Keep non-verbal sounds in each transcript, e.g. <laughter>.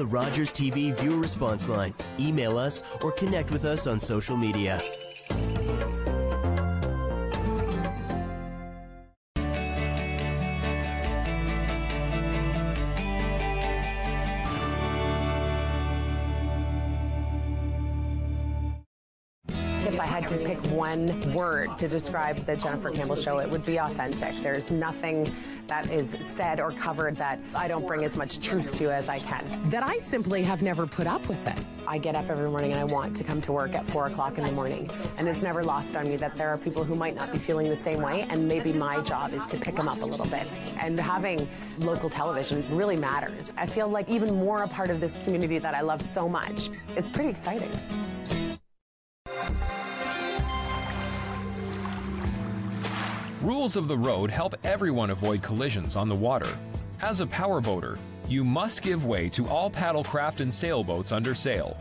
The Rogers TV viewer response line, email us, or connect with us on social media. If I had to pick one word to describe the Jennifer Campbell show, it would be authentic. There's nothing that is said or covered that I don't bring as much truth to as I can. That I simply have never put up with it. I get up every morning and I want to come to work at four o'clock in the morning. And it's never lost on me that there are people who might not be feeling the same way, and maybe my job is to pick them up a little bit. And having local television really matters. I feel like even more a part of this community that I love so much. It's pretty exciting. Rules of the road help everyone avoid collisions on the water. As a power boater, you must give way to all paddlecraft and sailboats under sail.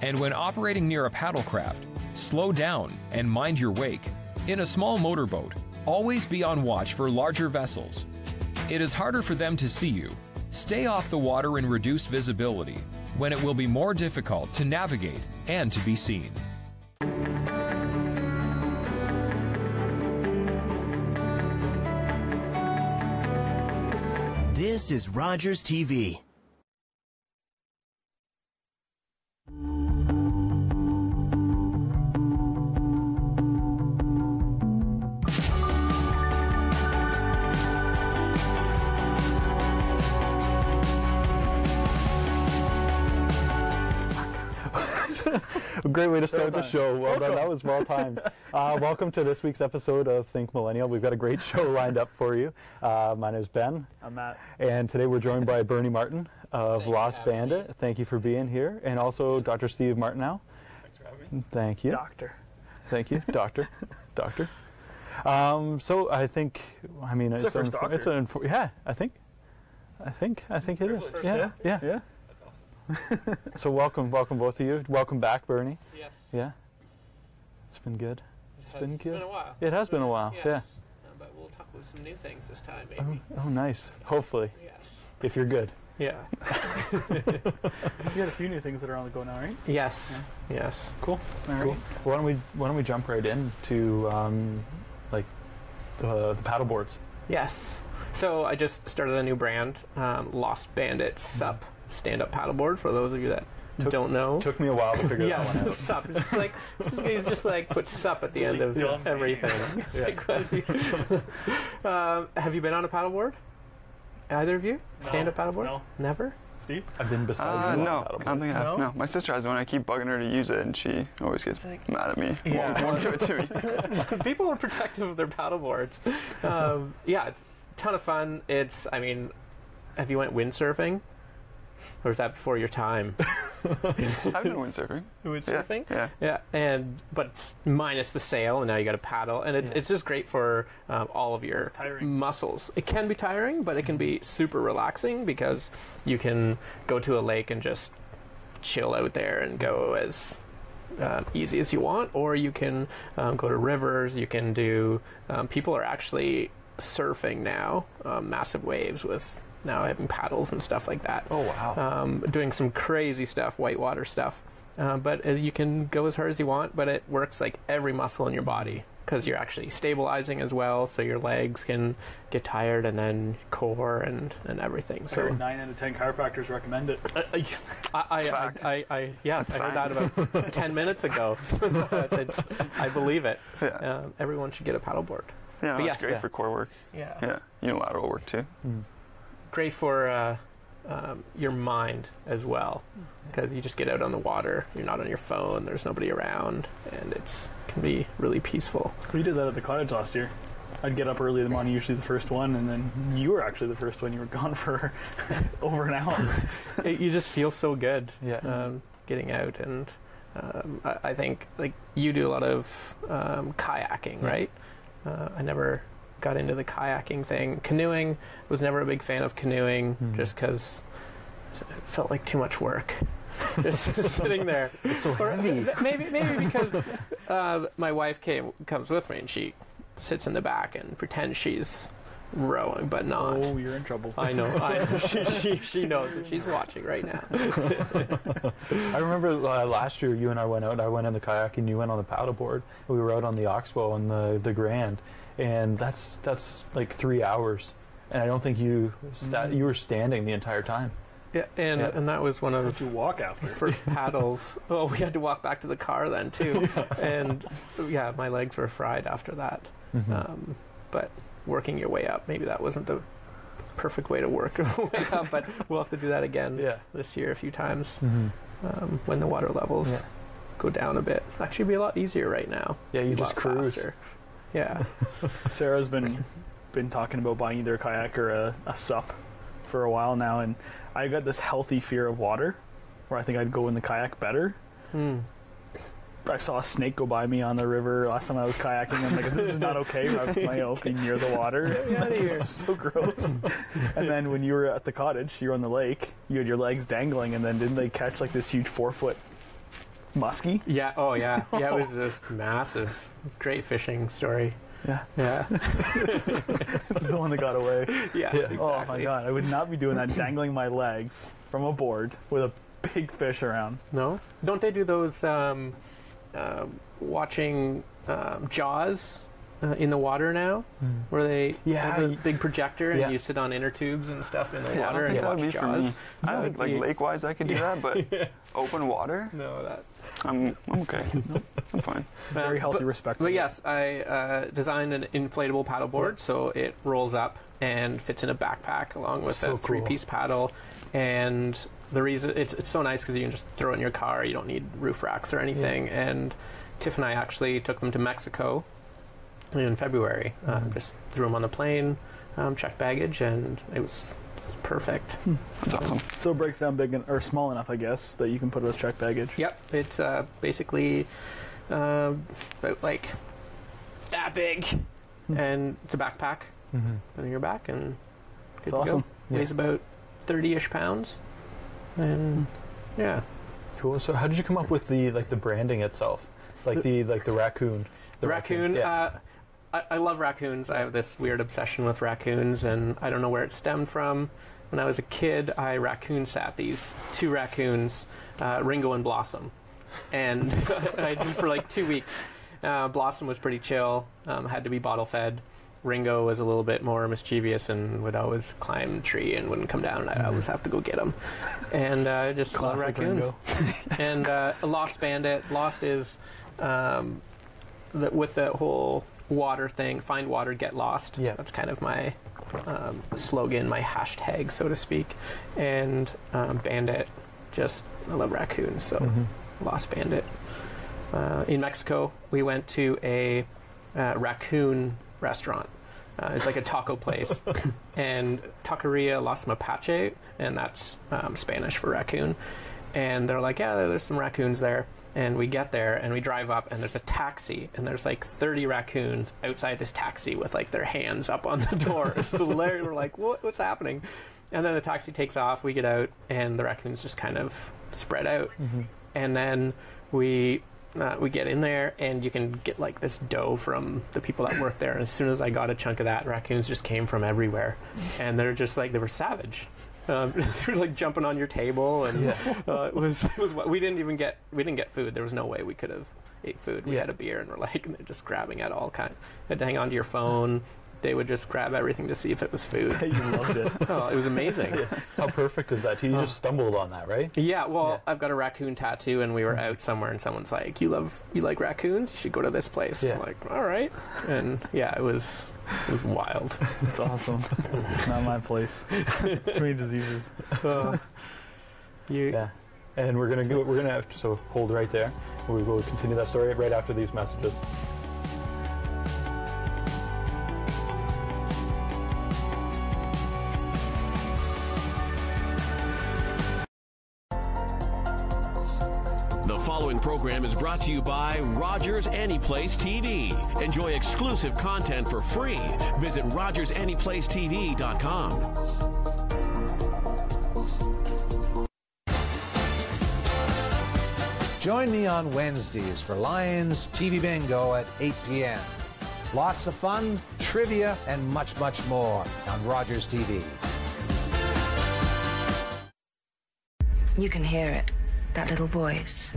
And when operating near a paddlecraft, slow down and mind your wake. In a small motorboat, always be on watch for larger vessels. It is harder for them to see you. Stay off the water in reduced visibility, when it will be more difficult to navigate and to be seen. This is Rogers TV. Great way to start the show. Well done. That was well timed. <laughs> Uh, welcome to this week's episode of Think Millennial. We've got a great show lined up for you. Uh, my name is Ben. I'm Matt. And today we're joined by Bernie Martin of Lost Bandit. Thank you for being here. And also Dr. Steve Martineau. Thanks for having me. Thank you. Doctor. Thank you, Doctor. <laughs> Doctor. Um, so I think, I mean, it's, our first an, it's an, infor- yeah, I think, I think, I think it is. First, Yeah, yeah. Yeah. <laughs> So welcome, welcome both of you. Welcome back, Bernie. Yes. Yeah. It's been good. It's been It's good. been a while. It has been a while, Yes. yeah. Uh, but we'll talk with some new things this time, maybe. Oh, oh, nice. Hopefully, Yes. if you're good. Yeah. <laughs> You got a few new things that are on the go now, right? yes. Yes. Cool. All right. Cool. Why don't we Why don't we jump right into um, like the, the paddle boards? Yes. So I just started a new brand, um, Lost Bandit Sup stand-up paddleboard. For those of you that Took- don't know. Took me a while to figure Yes, that one <laughs> out. sup. It's just like he's just like put sup at the end of Yeah. everything. <laughs> Like, what is he- um, have you been on a paddleboard? Either of you? Stand-up paddleboard? No. Never. Steve? I've been beside Uh, you no, a I paddle don't think I have. No? No, my sister has one. I keep bugging her to use it, and she always gets mad at me. <laughs> Yeah. Won't, won't give it to me. people are protective of their paddleboards. Um, yeah, it's a ton of fun. It's, I mean, have you went windsurfing? Or is that before your time? <laughs> I've been <laughs> windsurfing. Yeah, Windsurfing? yeah. Yeah, and but it's minus the sail, and now you got to paddle, and it, it's just great for um, all of your tiring. muscles. It can be tiring, but it can be super relaxing because you can go to a lake and just chill out there and go as uh, easy as you want, or you can um, go to rivers. You can do. Um, people are actually surfing now, um, massive waves with now having paddles and stuff like that Oh wow. um, doing some crazy stuff, whitewater stuff. Uh, but uh, you can go as hard as you want, but it works like every muscle in your body because you're actually stabilizing as well, so your legs can get tired and then core and, and everything. So heard nine out of ten chiropractors recommend it. uh, I, I, I, Fact. I, I, yeah, That's I heard that about <laughs> ten minutes ago. <laughs> It's- I believe it. Yeah, Um, everyone should get a paddleboard. yeah, but that's yes. great Yeah. for core work. Yeah, Yeah, unilateral work too. Great for uh, um, your mind as well because you just get out on the water you're not on your phone there's nobody around and it's can be really peaceful We did that at the cottage last year. I'd get up early in the morning, usually the first one, and then you were actually the first one. You were gone for <laughs> over an hour. <laughs> it, you just feel so good Yeah. um, getting out and um, I, I think like you do a lot of um, kayaking Yeah. right uh, I never got into the kayaking thing canoeing was never a big fan of canoeing Hmm. just because it felt like too much work <laughs> just sitting there It's so Or heavy. maybe maybe because uh, my wife came comes with me and she sits in the back and pretends she's rowing, but not. Oh, you're in trouble. I know. I know. <laughs> she, she, she knows if she's watching right now. <laughs> I remember uh, last year you and I went out. I went on the kayak and you went on the paddleboard. We were out on the Oxbow and the the Grand, and that's that's like three hours. And I don't think you sta- you were standing the entire time. Yeah, and Yeah. and that was one How'd of you walk after? the first <laughs> paddles. Oh, we had to walk back to the car then too, <laughs> and yeah, my legs were fried after that. Mm-hmm. Um, but working your way up, maybe that wasn't the perfect way to work <laughs> your way up. But we'll have to do that again Yeah. this year a few times hmm um, when the water levels Yeah. go down a bit. Actually, be a lot easier right now. Yeah, you Be a just lot cruise. faster. Yeah. <laughs> Sarah's been been talking about buying either a kayak or a, a sup for a while now, and I got this healthy fear of water, where I think I'd go in the kayak better. Hmm. I saw a snake go by me on the river last time I was kayaking. I'm like, this is not okay. Know, be near the water. It's so gross. and then when you were at the cottage, you were on the lake. You had your legs dangling, and then didn't they catch like this huge four foot muskie? Yeah. Oh, yeah. <laughs> Yeah. It was just massive. Great fishing story. Yeah, Yeah. <laughs> the one that got away. <laughs> Yeah. Yeah. Exactly. Oh my god, I would not be doing that, dangling my legs from a board with a big fish around. No. Don't they do those um, um watching um, Jaws uh, in the water now, where they Yeah, have a big projector and yeah. you sit on inner tubes and stuff in the Yeah, I water don't and think that watch would be for Jaws? I think like be- lake wise I could do that, but open water, No, that. I'm I'm okay. <laughs> I'm fine. Very Um, healthy, but- respectful. But yes, I uh, designed an inflatable paddleboard so it rolls up and fits in a backpack along with So a cool. three-piece paddle. And the reason it's it's so nice because you can just throw it in your car. You don't need roof racks or anything. And Tiff and I actually took them to Mexico in February. Um, Mhm. just threw them on the plane, um, checked baggage, and it was perfect. That's awesome. So it breaks down big en- or small enough, I guess, that you can put it as check baggage. Yep, it's uh, basically uh, about like that big, Hmm. and it's a backpack. Mm-hmm. Put it on your back and It's to awesome. go. Weighs about thirty-ish pounds, and yeah, Cool. So how did you come up with the like the branding itself, like the, like the raccoon? the raccoon. Yeah. Uh, I, I love raccoons. I have this weird obsession with raccoons, and I don't know where it stemmed from. When I was a kid, I raccoon sat these two raccoons, uh, Ringo and Blossom, and <laughs> I did for like two weeks. Uh, Blossom was pretty chill, um, had to be bottle fed. Ringo was a little bit more mischievous and would always climb the tree and wouldn't come down. And I'd always have to go get him. And uh, I just love raccoons. And uh, Lost Bandit. Lost is um, the, with the whole water thing. Find water, get lost. Yeah. That's kind of my um, slogan, my hashtag, so to speak. And um, Bandit, just I love raccoons, so Mhm. Lost Bandit. Uh, in Mexico, we went to a uh, raccoon restaurant. Uh, it's like a taco place, <laughs> and Taqueria Las Mapache, and that's um, Spanish for raccoon. And they're like, yeah, there's some raccoons there. And we get there and we drive up, and there's a taxi, and there's like 30 raccoons outside this taxi with like their hands up on the <laughs> door. It's hilarious. We're like, what, what's happening? And then the taxi takes off. We get out, and the raccoons just kind of spread out. And then we uh, we get in there, and you can get like this dough from the people that work there. And as soon as I got a chunk of that, raccoons just came from everywhere, <laughs> and they're just like they were savage. Um, <laughs> they were like jumping on your table, and uh, it was it was we didn't even get we didn't get food. There was no way we could have ate food. We Yeah. had a beer, and we're like <laughs> and they're just grabbing at all kind. Had to hang on to your phone. They would just grab everything to see if it was food. <laughs> you loved it. Oh, it was amazing. How perfect is that? You just stumbled on that, right? Yeah, well, Yeah. I've got a raccoon tattoo, and we were out somewhere, and someone's like, "You love, you like raccoons? You should go to this place." Yeah. I'm like, "All right," and yeah, it was, it was wild. It's awesome. It's not my place. Too many diseases. Uh, you, Yeah. And we're gonna go. We're gonna have to, so hold right there. We will continue that story right after these messages. Program is brought to you by Rogers Anyplace TV. Enjoy exclusive content for free. Visit RogersAnyplaceTV.com. Join me on Wednesdays for Lions TV Bingo at 8 p.m. Lots of fun, trivia, and much, much more on Rogers TV. You can hear it. That little voice.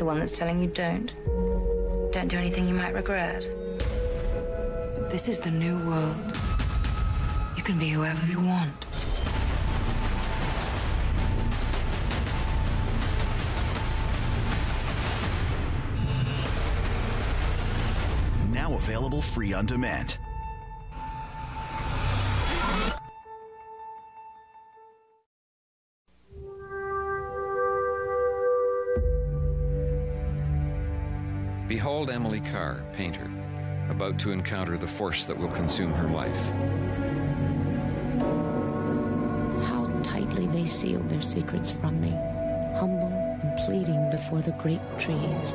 The one that's telling you don't. Don't do anything you might regret. This is the new world. You can be whoever you want. Now available free on demand. Behold Emily Carr, painter, about to encounter the force that will consume her life. How tightly they sealed their secrets from me, humble and pleading before the great trees.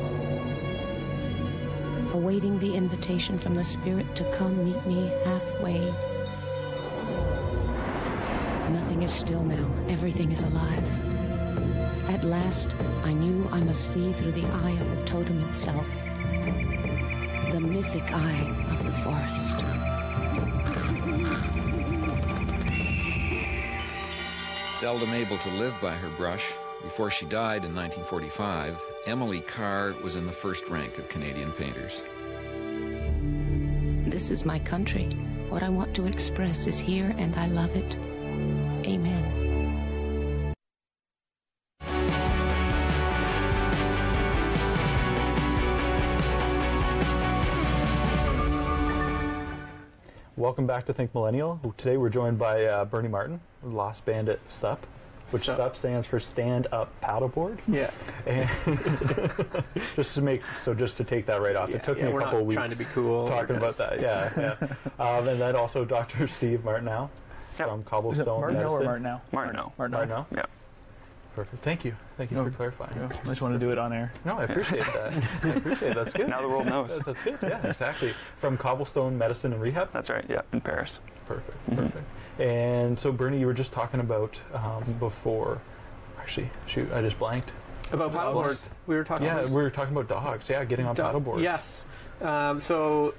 Awaiting the invitation from the Spirit to come meet me halfway. Nothing is still now, everything is alive. At last, I knew I must see through the eye of the totem itself. The mythic eye of the forest. Seldom able to live by her brush, before she died in 1945, Emily Carr was in the first rank of Canadian painters. This is my country. What I want to express is here and I love it. Amen. Welcome back to Think Millennial. Today we're joined by uh, Bernie Martin, Lost Bandit SUP, which SUP. SUP stands for Stand Up Paddleboard. Yeah. <laughs> And <laughs> just to make so just to take that right off, Yeah, it took yeah, me a we're couple not of weeks trying to be cool talking about that. Yeah, yeah. <laughs> um, and then also Dr. Steve Martineau from Cobblestone Martineau or Medicine. Martineau? Martineau. Martineau. Martineau. Yeah. Perfect. Thank you. Thank you No, for clarifying. yeah, I just want to do it on air. No, I appreciate that. <laughs> I appreciate it. That's good. Now the world knows. That's good. Yeah, exactly. From Cobblestone Medicine and Rehab. That's right. Yeah, in Paris. Perfect. Mhm. Perfect. And so, Bernie, you were just talking about um, before. Actually, shoot, I just blanked. About paddleboards, we were talking Yeah, about we were talking about dogs. Yeah, getting on Do- paddleboards. Yes. Um, so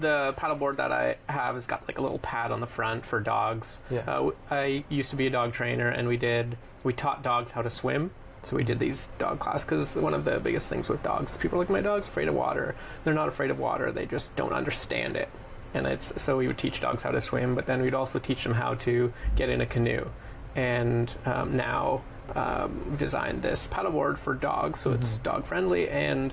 the paddleboard that I have has got like a little pad on the front for dogs. Yeah. Uh, w- I used to be a dog trainer, and we did we taught dogs how to swim. So we did these dog class because one of the biggest things with dogs is people are like my dog's afraid of water. They're not afraid of water. They just don't understand it. And it's so we would teach dogs how to swim, but then we'd also teach them how to get in a canoe. And um, now um, we've designed this paddleboard for dogs, so it's dog friendly, and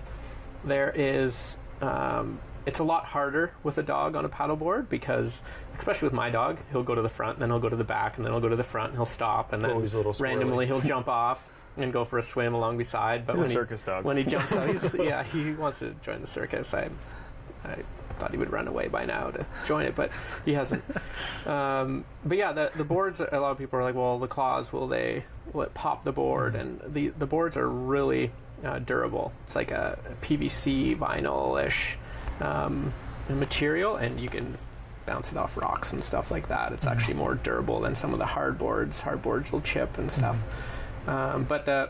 there is um, it's a lot harder with a dog on a paddleboard because especially with my dog he'll go to the front and then he'll go to the back and then he'll go to the front and he'll stop and then a little randomly he'll jump <laughs> off and go for a swim along beside but He's a when circus he, dog. when he <laughs> jumps out he's, yeah he wants to join the circus. I, I thought he would run away by now to join it but he hasn't. <laughs> Um, but yeah the, the boards a lot of people are like well the claws will they will it pop the board? And the, the boards are really uh, durable. It's like a PVC vinyl-ish um, material and you can bounce it off rocks and stuff like that. It's actually more durable than some of the hard boards hard boards will chip and stuff. Um, but the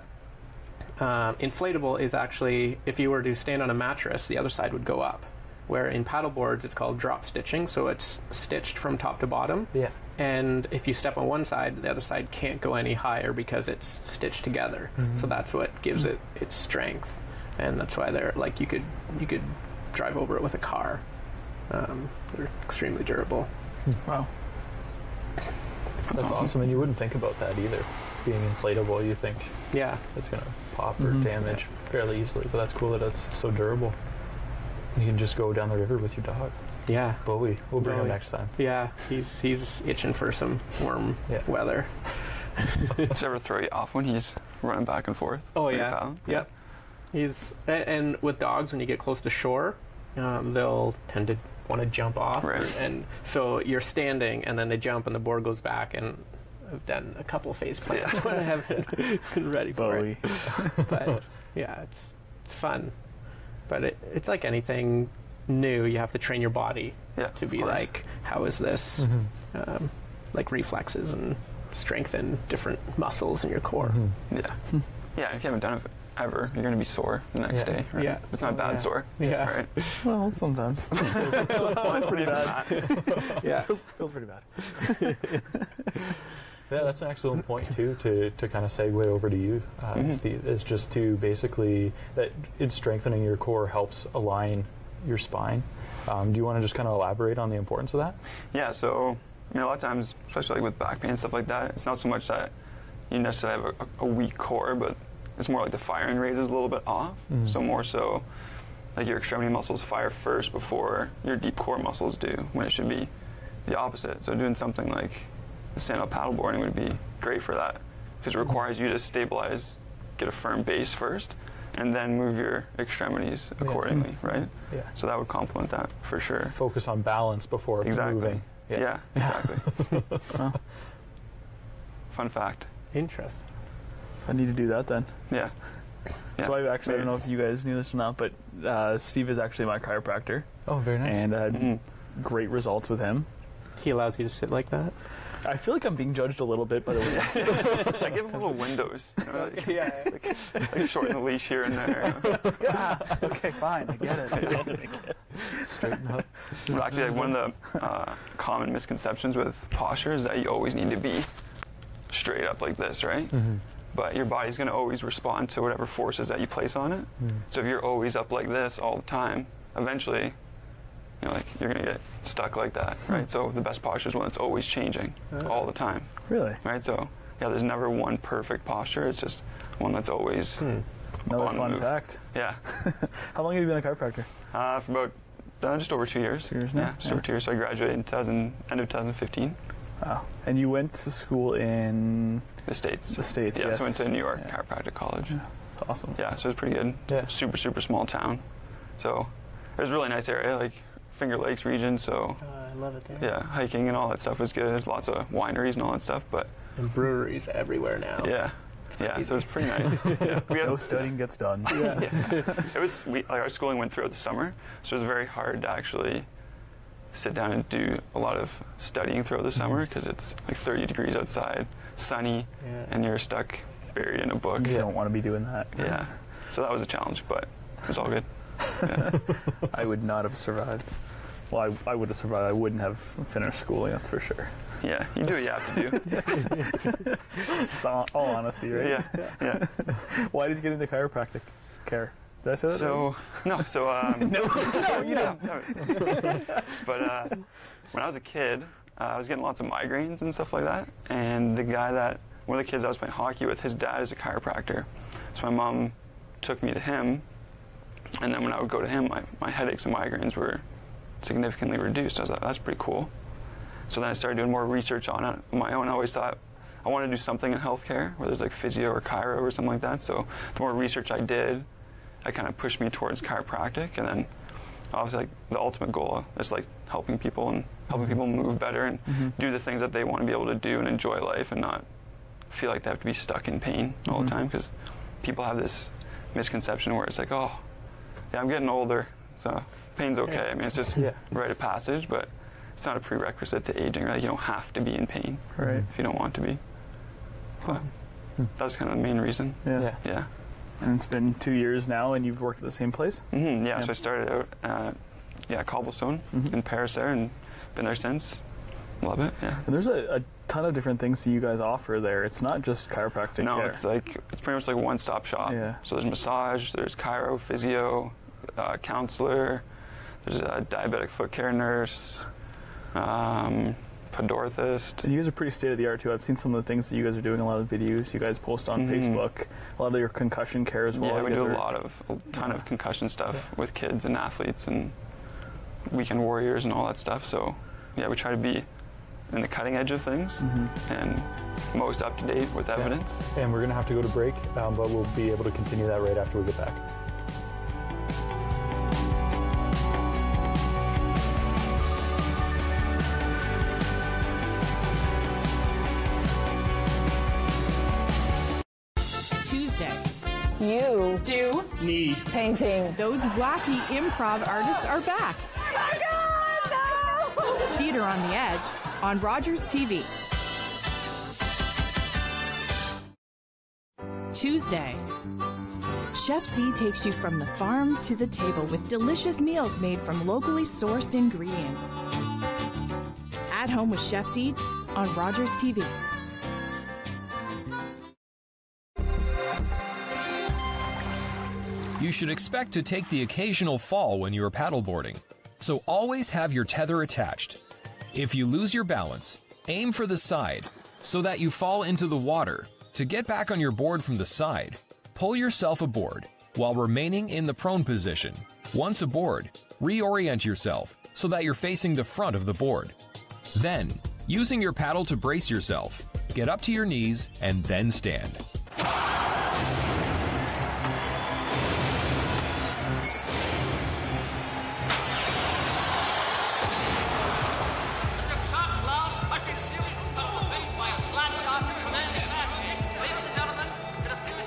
um, inflatable is actually if you were to stand on a mattress the other side would go up. Where in paddle boards it's called drop stitching so it's stitched from top to bottom. Yeah. and if you step on one side the other side can't go any higher because it's stitched together. So that's what gives it its strength. And that's why they're like you could you could drive over it with a car um, they're extremely durable Wow. That's awesome. And you wouldn't think about that either. Being inflatable, you think yeah it's going to pop or Mhm. damage fairly easily. But that's cool that it's so durable. You can just go down the river with your dog. yeah Bowie. We'll bring him next time. yeah he's he's itching for some warm Yeah. weather <laughs> Does it ever throw you off when he's running back and forth? Oh when you're yeah, paddling? yep. He's and with dogs when you get close to shore, um, they'll tend to want to jump off, Right. and so you're standing, and then they jump, and the board goes back, and I've done a couple face plants when I haven't <laughs> been ready for Bowie. it. <laughs> But yeah, it's it's fun, but it, it's like anything new. You have to train your body Yeah, to be like, how is this? Mm-hmm. Um, like reflexes and strengthen different muscles in your core. Mm-hmm. Yeah. <laughs> yeah, if you haven't done it ever, you're gonna be sore the next Yeah. day. Right? Yeah. It's not bad Yeah. sore. Yeah. Right. <laughs> Well, sometimes. <laughs> <laughs> Mine's pretty bad. Yeah. Feels, feels pretty bad. Yeah, that's an excellent point too. To, to kind of segue over to you, uh, Mhm. Steve, is just to basically that it's strengthening your core helps align your spine. Um, do you want to just kind of elaborate on the importance of that? Yeah, so I mean, a lot of times, especially like with back pain and stuff like that, it's not so much that you necessarily have a, a weak core, but it's more like the firing rate is a little bit off. Mhm. So more so, like your extremity muscles fire first before your deep core muscles do, when it should be the opposite. So doing something like the stand-up paddleboarding would be great for that, because it requires you to stabilize, get a firm base first, and then move your extremities Yeah. accordingly, right? Yeah. So that would complement that for sure. Focus on balance before Exactly. moving. Yeah, exactly. <laughs> Fun fact. Interesting. I need to do that then. Yeah. So I actually, I don't know if you guys knew this or not, but uh, Steve is actually my chiropractor. Oh, very nice. And I had Mhm. great results with him. He allows you to sit like that. I feel like I'm being judged a little bit by the way. <laughs> I give him little windows. <laughs> You know, like, yeah. like, like shorten the leash here and there. Ah, <laughs> okay, fine. I get it. I get it. I get it. Straighten up. Well, actually, like one of the uh, common misconceptions with posture is that you always need to be straight up like this, right? Mm-hmm. But your body's going to always respond to whatever forces that you place on it. So if you're always up like this all the time, eventually, you know, like you're going to get stuck like that, right? So the best posture is one that's always changing all the time, Really? right? So yeah, there's never one perfect posture. It's just one that's always Another on the fun fact. Yeah. <laughs> How long have you been a chiropractor? Uh, for about uh, just over two years. Two years now? Yeah, just Yeah. over two years. So I graduated in 2000, end of 2015. Wow. And you went to school in The States. the States, Yeah, yes. so I went to New York Yeah. Chiropractic College. Yeah, That's awesome. Yeah, so it was pretty good. Yeah. Super, super small town. So it was a really nice area, like Finger Lakes region. So oh, I love it there. yeah, hiking and all that stuff was good. There's lots of wineries and all that stuff. But And breweries everywhere now. yeah, yeah, so it was pretty nice. <laughs> yeah. We had, No studying gets done. <laughs> yeah. it was we, like our schooling went throughout the summer, so it was very hard to actually sit down and do a lot of studying throughout the mm-hmm. summer because it's like 30 degrees outside, sunny, Yeah. and you're stuck buried in a book. You don't want to be doing that. Yeah. So that was a challenge, but it was all good. <laughs> I would not have survived. Well, I, I would have survived. I wouldn't have finished school, that's for sure. Yeah, you do what you have to do. <laughs> Just all, all honesty, right? Yeah, yeah. <laughs> Why did you get into chiropractic care? Did I say that? So no, so um, <laughs> no, no, you yeah, didn't. no. but uh, when I was a kid, uh, I was getting lots of migraines and stuff like that. And the guy that one of the kids I was playing hockey with, his dad is a chiropractor. So my mom took me to him, and then when I would go to him, my, my headaches and migraines were significantly reduced. I was like, that's pretty cool. So then I started doing more research on it on my own. I always thought I wanted to do something in healthcare, whether it's like physio or chiro or something like that. So the more research I did, I kind of pushed me towards chiropractic, and then obviously like the ultimate goal is like helping people and helping mm-hmm. people move better and mm-hmm. do the things that they want to be able to do and enjoy life and not feel like they have to be stuck in pain all the mm-hmm. time because people have this misconception where it's like, oh, yeah, I'm getting older, so pain's okay. I mean, it's just Yeah. rite of passage, but it's not a prerequisite to aging. Right? You don't have to be in pain Right. if you don't want to be. But hmm. that's kind of the main reason. Yeah. Yeah. Yeah. And it's been two years now, and you've worked at the same place? hmm yeah, Yeah. so I started out at yeah Cobblestone Mhm. in Paris there, and been there since. Love it. Yeah. And there's a, a ton of different things that you guys offer there. It's not just chiropractic No, care. it's like it's pretty much like a one-stop shop. Yeah. So there's massage, there's chiro, physio, uh, counselor, there's a diabetic foot care nurse, um, podorthist. And you guys are pretty state of the art too. I've seen some of the things that you guys are doing. A lot of videos you guys post on Mhm. Facebook. A lot of your concussion care as well. yeah, we do a are- lot of a ton of concussion stuff with kids and athletes and weekend warriors and all that stuff. So yeah, we try to be in the cutting edge of things Mm-hmm. and most up to date with evidence. And we're going to have to go to break, um, but we'll be able to continue that right after we get back. Do need painting. those wacky improv artists are back. Oh Theater on the Edge on Rogers TV. Tuesday. Chef D takes you from the farm to the table with delicious meals made from locally sourced ingredients. At Home with Chef D on Rogers TV. You should expect to take the occasional fall when you are paddleboarding, so always have your tether attached. If you lose your balance, aim for the side so that you fall into the water. To get back on your board from the side, pull yourself aboard while remaining in the prone position. Once aboard, reorient yourself so that you're facing the front of the board. Then, using your paddle to brace yourself, get up to your knees and then stand.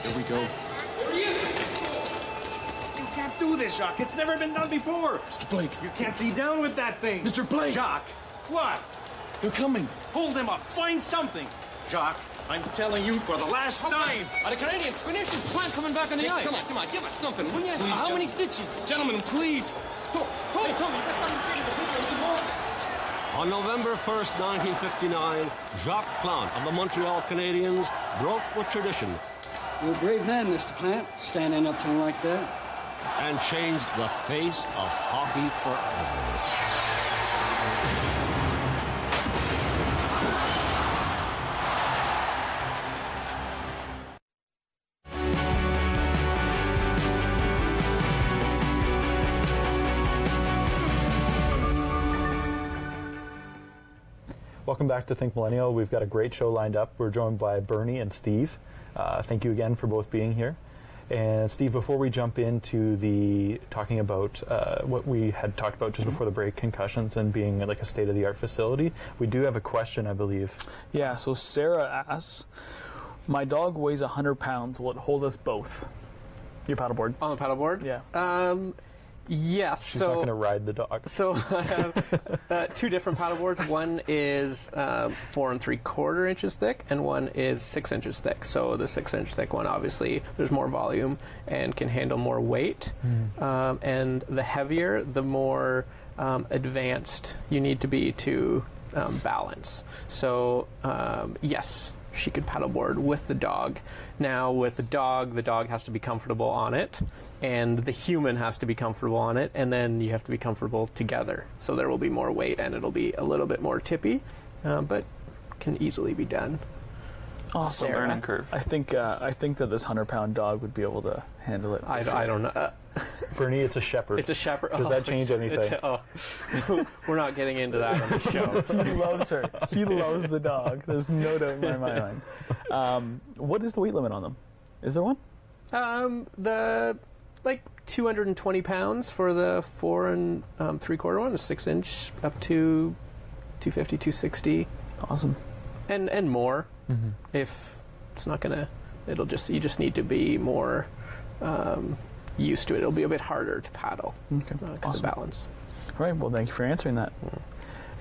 Here we go. You can't do this, Jacques. It's never been done before. Mr. Blake. You can't see down with that thing. Mr. Blake. Jacques. What? They're coming. Hold them up. Find something. Jacques, I'm telling you for the last time. Are the Canadiens finished? Is Plante coming back on the Hey, ice? come Come on, come on, give us something, will you? Please, How many stitches? Gentlemen, please. Go, go. Hey, Tony, that's something to say to the people On November 1st, 1959, Jacques Plante of the Montreal Canadiens broke with tradition. You're a brave man, Mr. Plante, standing up to him like that. And changed the face of hockey forever. Welcome back to Think Millennial. We've got a great show lined up. We're joined by Bernie and Steve. Uh, thank you again for both being here. And Steve, before we jump into the talking about uh, what we had talked about just before the break, concussions and being like a state-of-the-art facility, we do have a question, I believe. Yeah, so Sarah asks, my dog weighs 100 pounds. Will it hold us both? Your paddleboard. On the paddleboard? Yeah. Um, yes. She's so not going to ride the dog. So I <laughs> have <laughs> uh, two different paddleboards. One is um, four and three quarter inches thick, and one is six inches thick. So the six inch thick one, obviously, there's more volume and can handle more weight. Um, and the heavier, the more um, advanced you need to be to um, balance. So um, yes. She could paddleboard with the dog. Now, with the dog, the dog has to be comfortable on it, and the human has to be comfortable on it, and then you have to be comfortable together. So there will be more weight, and it'll be a little bit more tippy, uh, but can easily be done. Awesome. Sarah. learning curve. I think uh, I think that this hundred pound dog would be able to handle it. I, sure. I don't know. Uh, Bernie, it's a shepherd. It's a shepherd. Does Oh, that change anything? it's- <laughs> oh. <laughs> We're not getting into that on the show. <laughs> he loves her. He loves the dog. There's no doubt in my mind. Um, what is the weight limit on them? Is there one? Um, the like 220 pounds for the four and um, three quarter one, the six inch up to 250, 260. Awesome. And and more Mm-hmm. if it's not gonna. It'll just you just need to be more um, used to it. It'll be a bit harder to paddle Okay. because Awesome. of balance. All right. Well, thank you for answering that.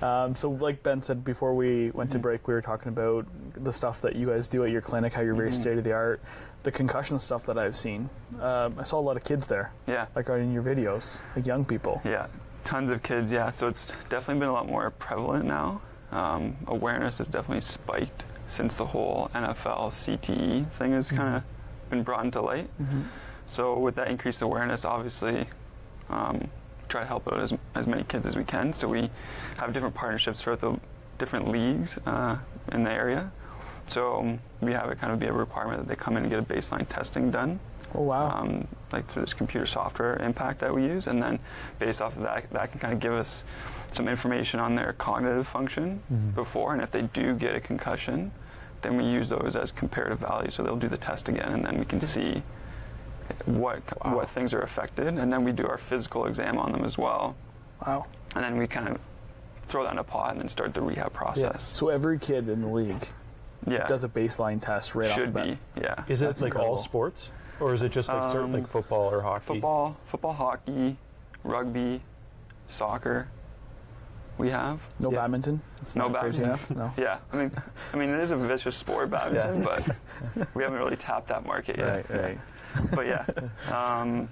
Um, so, like Ben said before we went Mm-hmm. to break, we were talking about the stuff that you guys do at your clinic, how you're very Mhm. state of the art. The concussion stuff that I've seen, um, I saw a lot of kids there. Yeah. Like in your videos, like young people. Yeah, tons of kids. Yeah, so it's definitely been a lot more prevalent now. Um, awareness has definitely spiked since the whole NFL CTE thing has kind of been brought into light. So with that increased awareness, obviously, um, try to help out as, as many kids as we can. So we have different partnerships throughout the different leagues uh, in the area. So um, we have it kind of be a requirement that they come in and get a baseline testing done. Oh wow! Um, like through this computer software impact that we use, and then based off of that, that can kind of give us some information on their cognitive function Mhm. before, and if they do get a concussion, then we use those as comparative values. So they'll do the test again, and then we can see what what things are affected, and then we do our physical exam on them as well. Wow! And then we kind of throw that in a pot and then start the rehab process. So every kid in the league Yeah. does a baseline test right off the bat. be, yeah. Is it That's like all sports, or is it just like certain Um, like football or hockey? Football, football, hockey, rugby, soccer. We have. No badminton. It's no not crazy badminton. enough. No. yeah, I mean, I mean, it is a vicious sport, badminton, but <laughs> we haven't really tapped that market yet. Right, right. But yeah, um,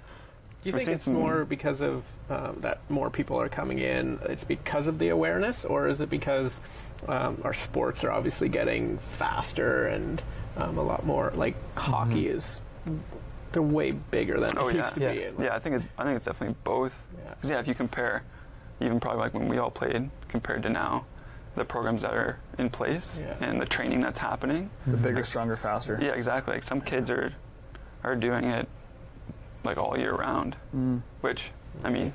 Do you think it's more because of um, that more people are coming in? It's because of the awareness, or is it because um, our sports are obviously getting faster and um, a lot more like hockey is they're way bigger than Oh it yeah, used to yeah. be. And, yeah. I think it's I think it's definitely both. Because yeah. if you compare, even probably like when we all played compared to now, the programs that are in place Yeah. and the training that's happening. The bigger, like, stronger, faster. Yeah, exactly. Like some kids are are doing it like all year round, Mm. which I mean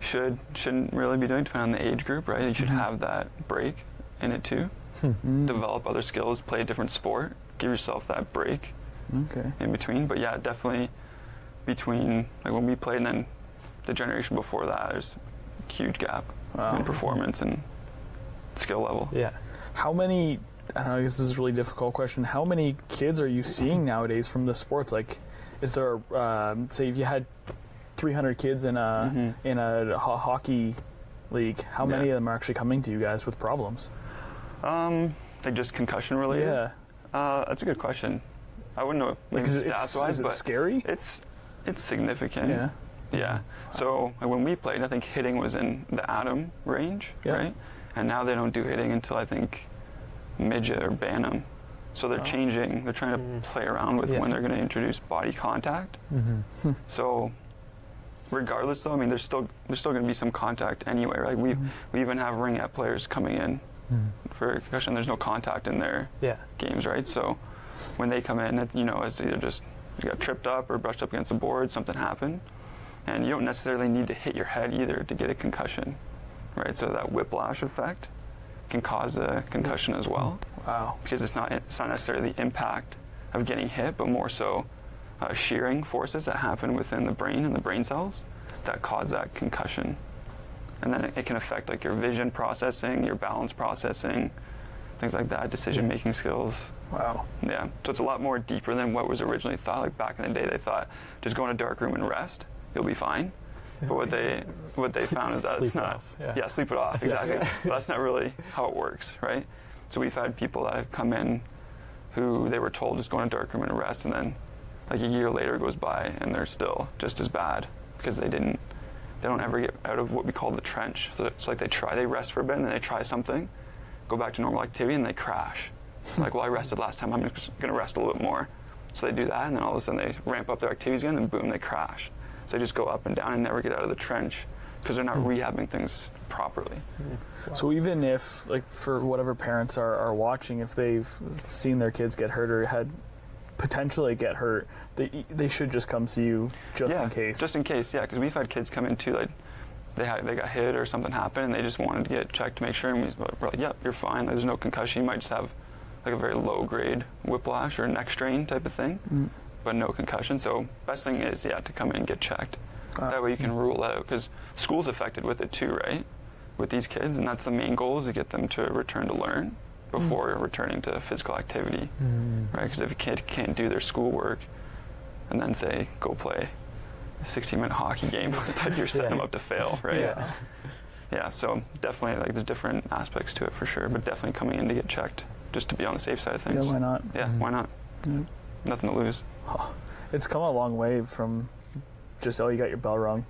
should shouldn't really be doing depending on the age group, right? You should Mhm. have that break in it too. Mm. Develop other skills, play a different sport, give yourself that break Okay. in between. But yeah, definitely between like when we played and then the generation before that, there's a huge gap Wow. in performance and skill level. Yeah. How many? I don't know. I guess this is a really difficult question. How many kids are you seeing nowadays from the sports? Like, is there, um, say, if you had 300 kids in a in a ho- hockey league, how many Mm-hmm. Of them are actually coming to you guys with problems? Um, like just concussion related. Yeah. Uh, that's a good question. I wouldn't know Like, maybe is it- it's- stats wise, but scary? It's it's significant. Yeah. Yeah. So when we played, I think hitting was in the atom range, Yeah. right? And now they don't do hitting until I think midget or bantam. So they're changing. They're trying to mm-hmm. play around with Yeah. when they're going to introduce body contact. Mm-hmm. <laughs> So regardless though, I mean there's still there's still going to be some contact anyway, right? We mm-hmm. we even have ringette players coming in mm-hmm. for concussion. There's no contact in their Yeah. games, right? So when they come in, it, you know, it's either just you got tripped up or brushed up against a board, something happened, and you don't necessarily need to hit your head either to get a concussion, right? So that whiplash effect can cause a concussion as well. Wow. Because it's not it's not necessarily the impact of getting hit, but more so uh, shearing forces that happen within the brain and the brain cells that cause that concussion. And then it, it can affect like your vision processing, your balance processing, things like that, decision making skills. Wow. Yeah. So it's a lot more deeper than what was originally thought. Like back in the day, they thought just go in a dark room and rest, you'll be fine. But what they what they found is that it's Sleep it not. off, yeah. sleep it off. <laughs> Exactly. but that's not really how it works, right? So we've had people that have come in who they were told just go in a dark room and rest, and then like a year later goes by and they're still just as bad because they didn't they don't ever get out of what we call the trench. So it's like they try, they rest for a bit, and then they try something, go back to normal activity, and they crash. <laughs> like, well, I rested last time, I'm just going to rest a little bit more. So they do that, and then all of a sudden they ramp up their activities again, and boom, they crash. So they just go up and down and never get out of the trench because they're not rehabbing things properly. So even if, like, for whatever parents are, are watching, if they've seen their kids get hurt or had potentially get hurt, they they should just come see you just yeah, in case. Just in case, yeah, because we've had kids come in too, like they had they got hit or something happened, and they just wanted to get checked to make sure, and we were like, yep, you're fine. Like, there's no concussion. You might just have like a very low grade whiplash or neck strain type of thing, Mm. But no concussion. So best thing is yeah to come in and get checked. that way you can rule that out because school's affected with it too, right? With these kids, and that's the main goal is to get them to return to learn before mm. returning to physical activity, mm. right? Because if a kid can't do their schoolwork and then say go play a 60 minute hockey game, that you're setting them up to fail, right? Yeah. Yeah, so definitely like there's different aspects to it for sure, but definitely coming in to get checked just to be on the safe side of things. Yeah, why not? Yeah, mm. why not? Nothing to lose. <laughs> It's come a long way from just oh you got your bell rung.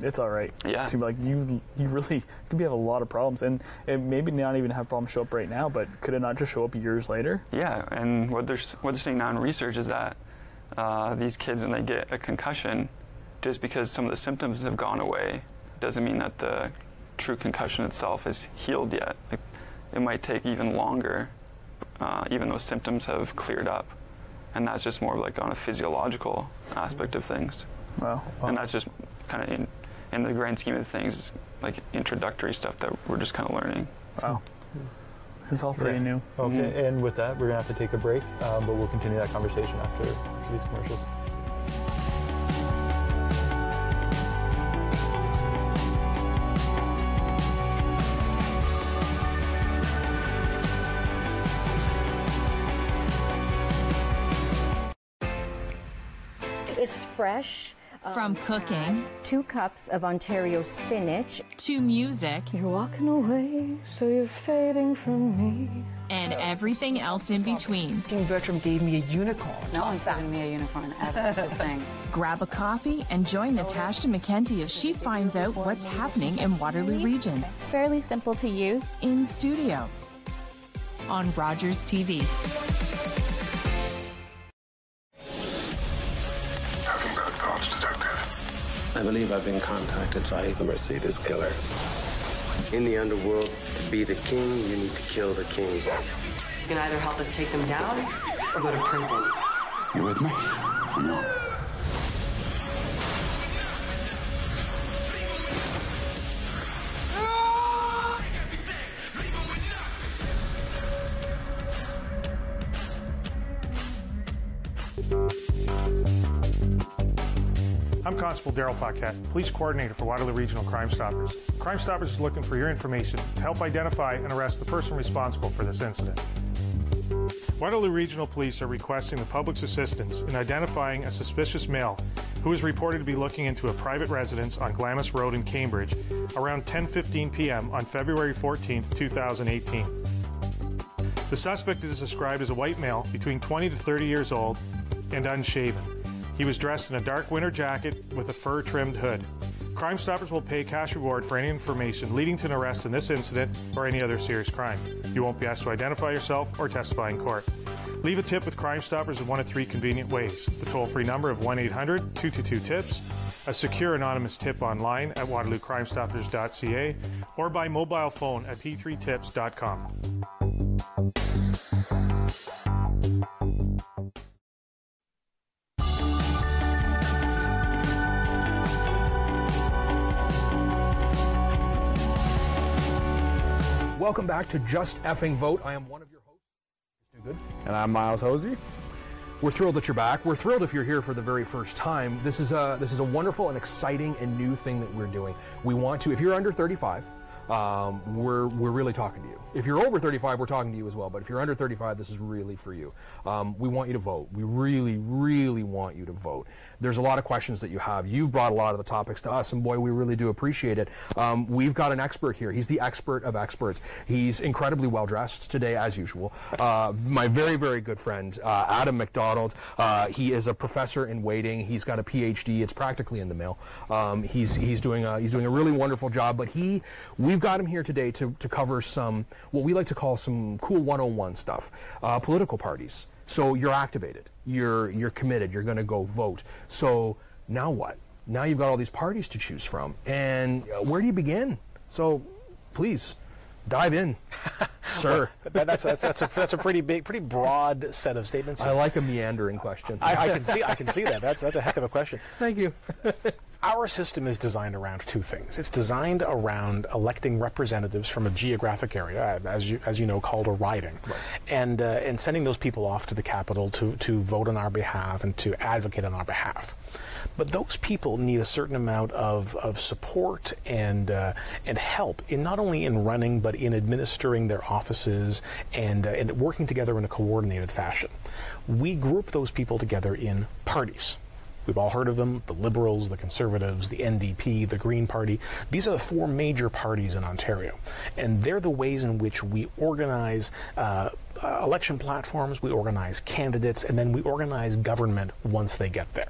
It's all right. Yeah. To be like you you really <laughs> could be have a lot of problems and it maybe not even have problems show up right now, but could it not just show up years later? Yeah, and what they're what they're seeing now in research is that uh, these kids, when they get a concussion, just because some of the symptoms have gone away, doesn't mean that the true concussion itself is healed yet. Like, it might take even longer, uh, even though symptoms have cleared up, and that's just more like on a physiological aspect of things. Wow. And that's just kind of in in the grand scheme of things, like introductory stuff that we're just kind of learning. Wow. It's all pretty Yeah. new. Okay, Mhm. and with that, we're gonna have to take a break, um, but we'll continue that conversation after these commercials. It's fresh. From um, cooking two cups of Ontario spinach to music You're walking away, so you're fading from me. and everything else in between. King Bertram gave me a unicorn. No one's giving me a unicorn ever. Just saying. <laughs> Grab a coffee and join Natasha McKenty as she finds out what's happening in Waterloo Region. It's fairly simple to use. In studio on Rogers TV. I believe I've been contacted by the Mercedes killer. In the underworld, to be the king, you need to kill the king. You can either help us take them down or go to prison. You with me? No? I'm Constable Daryl Paquette, Police Coordinator for Waterloo Regional Crime Stoppers. Crime Stoppers is looking for your information to help identify and arrest the person responsible for this incident. Waterloo Regional Police are requesting the public's assistance in identifying a suspicious male who is reported to be looking into a private residence on Glamis Road in Cambridge around 10:15 p.m. on February 14, 2018. The suspect is described as a white male between 20 to 30 years old and unshaven. He was dressed in a dark winter jacket with a fur trimmed hood. Crime Stoppers will pay cash reward for any information leading to an arrest in this incident or any other serious crime. You won't be asked to identify yourself or testify in court. Leave a tip with Crime Stoppers in one of three convenient ways the toll free number of 1 800 222 TIPS, a secure anonymous tip online at waterloocrimestoppers.ca, or by mobile phone at p3tips.com. Welcome back to Just Effing Vote. I am one of your hosts, Stu Good. And I'm Miles Hosey. We're thrilled that you're back. We're thrilled if you're here for the very first time. This is a this is a wonderful and exciting and new thing that we're doing. We want to, if you're under 35, um, we're we're really talking to you. If you're over 35, we're talking to you as well. But if you're under 35, this is really for you. Um, we want you to vote. We really, really want you to vote. There's a lot of questions that you have. You've brought a lot of the topics to us, and boy, we really do appreciate it. Um, we've got an expert here. He's the expert of experts. He's incredibly well dressed today, as usual. Uh, my very, very good friend, uh, Adam McDonald. Uh, he is a professor in waiting. He's got a PhD. It's practically in the mail. Um, he's he's doing a, he's doing a really wonderful job. But he, we've got him here today to to cover some what we like to call some cool 101 stuff. Uh, political parties. So you're activated. You're you're committed. You're going to go vote. So now what? Now you've got all these parties to choose from, and uh, where do you begin? So, please dive in, <laughs> sir. That- that's, that's, that's, a, that's a pretty big, pretty broad set of statements. I like a meandering question. I, I can see, I can see that. That's that's a heck of a question. Thank you. <laughs> Our system is designed around two things. It's designed around electing representatives from a geographic area, as you as you know, called a riding, and uh, and sending those people off to the capital to to vote on our behalf and to advocate on our behalf. But those people need a certain amount of, of support and uh, and help in not only in running but in administering their offices and uh, and working together in a coordinated fashion. We group those people together in parties. We've all heard of them the Liberals, the Conservatives, the NDP, the Green Party. These are the four major parties in Ontario. And they're the ways in which we organize uh, uh, election platforms, we organize candidates, and then we organize government once they get there.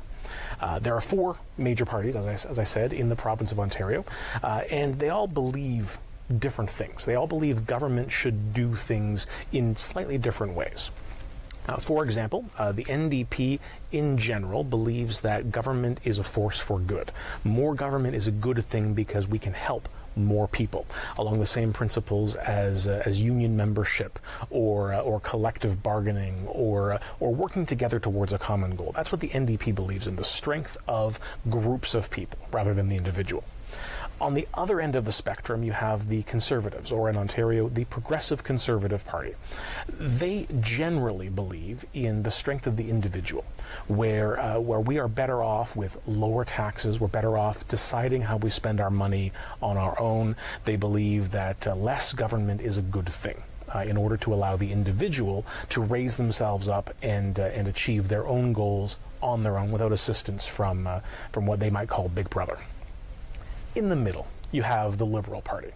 Uh, there are four major parties, as I, as I said, in the province of Ontario, uh, and they all believe different things. They all believe government should do things in slightly different ways. Uh, for example, uh, the NDP in general believes that government is a force for good. More government is a good thing because we can help more people along the same principles as uh, as union membership or uh, or collective bargaining or uh, or working together towards a common goal. That's what the NDP believes in the strength of groups of people rather than the individual. On the other end of the spectrum, you have the Conservatives, or in Ontario, the Progressive Conservative Party. They generally believe in the strength of the individual, where, uh, where we are better off with lower taxes, we're better off deciding how we spend our money on our own. They believe that uh, less government is a good thing. uh, in order to allow the individual to raise themselves up and uh, and achieve their own goals on their own without assistance from uh, from what they might call Big Brother. In the middle, you have the Liberal Party.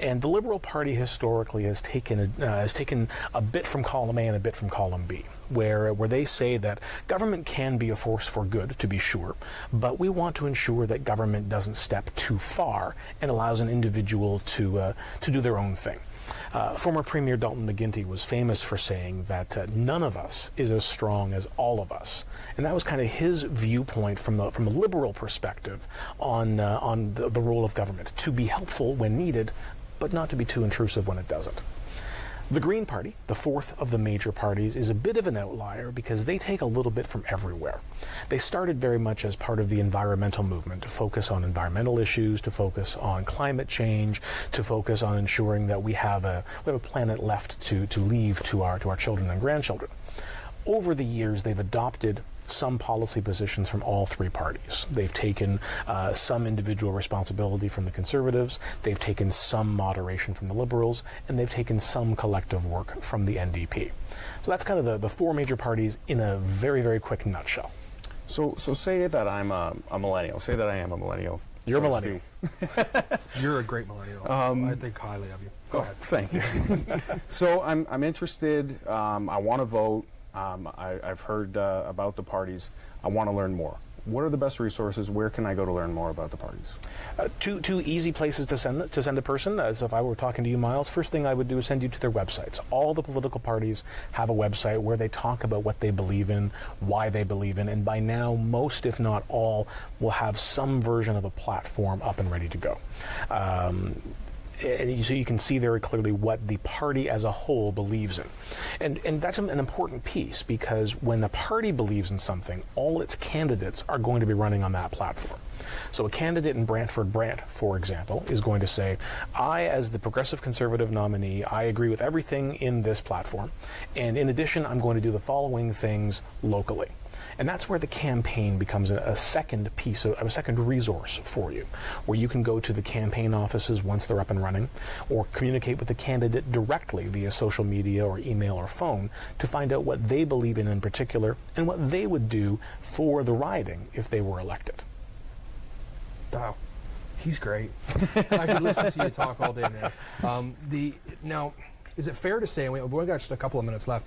And the Liberal Party historically has taken a, uh, has taken a bit from column A and a bit from column B, where where they say that government can be a force for good, to be sure, but we want to ensure that government doesn't step too far and allows an individual to uh, to do their own thing. Uh, former Premier Dalton McGuinty was famous for saying that uh, none of us is as strong as all of us, and that was kind of his viewpoint from the from a liberal perspective on uh, on the, the role of government to be helpful when needed, but not to be too intrusive when it doesn't. The Green Party, the fourth of the major parties, is a bit of an outlier because they take a little bit from everywhere. They started very much as part of the environmental movement to focus on environmental issues, to focus on climate change, to focus on ensuring that we have a, we have a planet left to, to leave to our, to our children and grandchildren. Over the years, they've adopted some policy positions from all three parties. They've taken uh, some individual responsibility from the Conservatives, they've taken some moderation from the Liberals, and they've taken some collective work from the NDP. So that's kind of the, the four major parties in a very, very quick nutshell. So, so say that I'm a, a millennial. Say that I am a millennial. You're so a to millennial. <laughs> You're a great millennial. Um, I think highly of you. Go Oh, ahead. thank you. <laughs> so I'm, I'm interested. Um, I want to vote. Um, I, I've heard uh, about the parties. I want to learn more. What are the best resources? Where can I go to learn more about the parties? Uh, two two easy places to send to send a person. As if I were talking to you, Miles, first thing I would do is send you to their websites. All the political parties have a website where they talk about what they believe in, why they believe in, and by now most, if not all, will have some version of a platform up and ready to go. Um, and so you can see very clearly what the party as a whole believes in. And, and that's an important piece because when the party believes in something, all its candidates are going to be running on that platform. So a candidate in Brantford Brant, for example, is going to say, I, as the Progressive Conservative nominee, I agree with everything in this platform. And in addition, I'm going to do the following things locally. And that's where the campaign becomes a, second piece of a second resource for you, where you can go to the campaign offices once they're up and running, or communicate with the candidate directly via social media or email or phone to find out what they believe in in particular and what they would do for the riding if they were elected. Wow, he's great. I could listen to you talk all day, man. Um, the now, is it fair to say we, we've got just a couple of minutes left?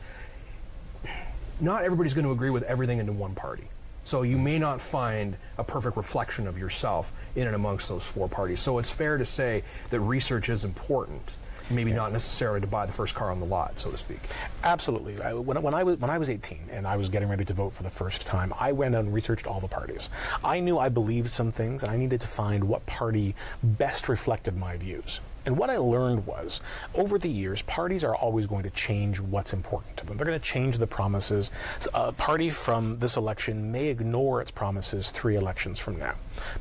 Not everybody's going to agree with everything into one party. So you may not find a perfect reflection of yourself in and amongst those four parties. So it's fair to say that research is important. Maybe not necessarily to buy the first car on the lot, so to speak. Absolutely. I, when, when, I was, when I was 18 and I was getting ready to vote for the first time, I went and researched all the parties. I knew I believed some things, and I needed to find what party best reflected my views. And what I learned was, over the years, parties are always going to change what's important to them. They're going to change the promises. A party from this election may ignore its promises three elections from now.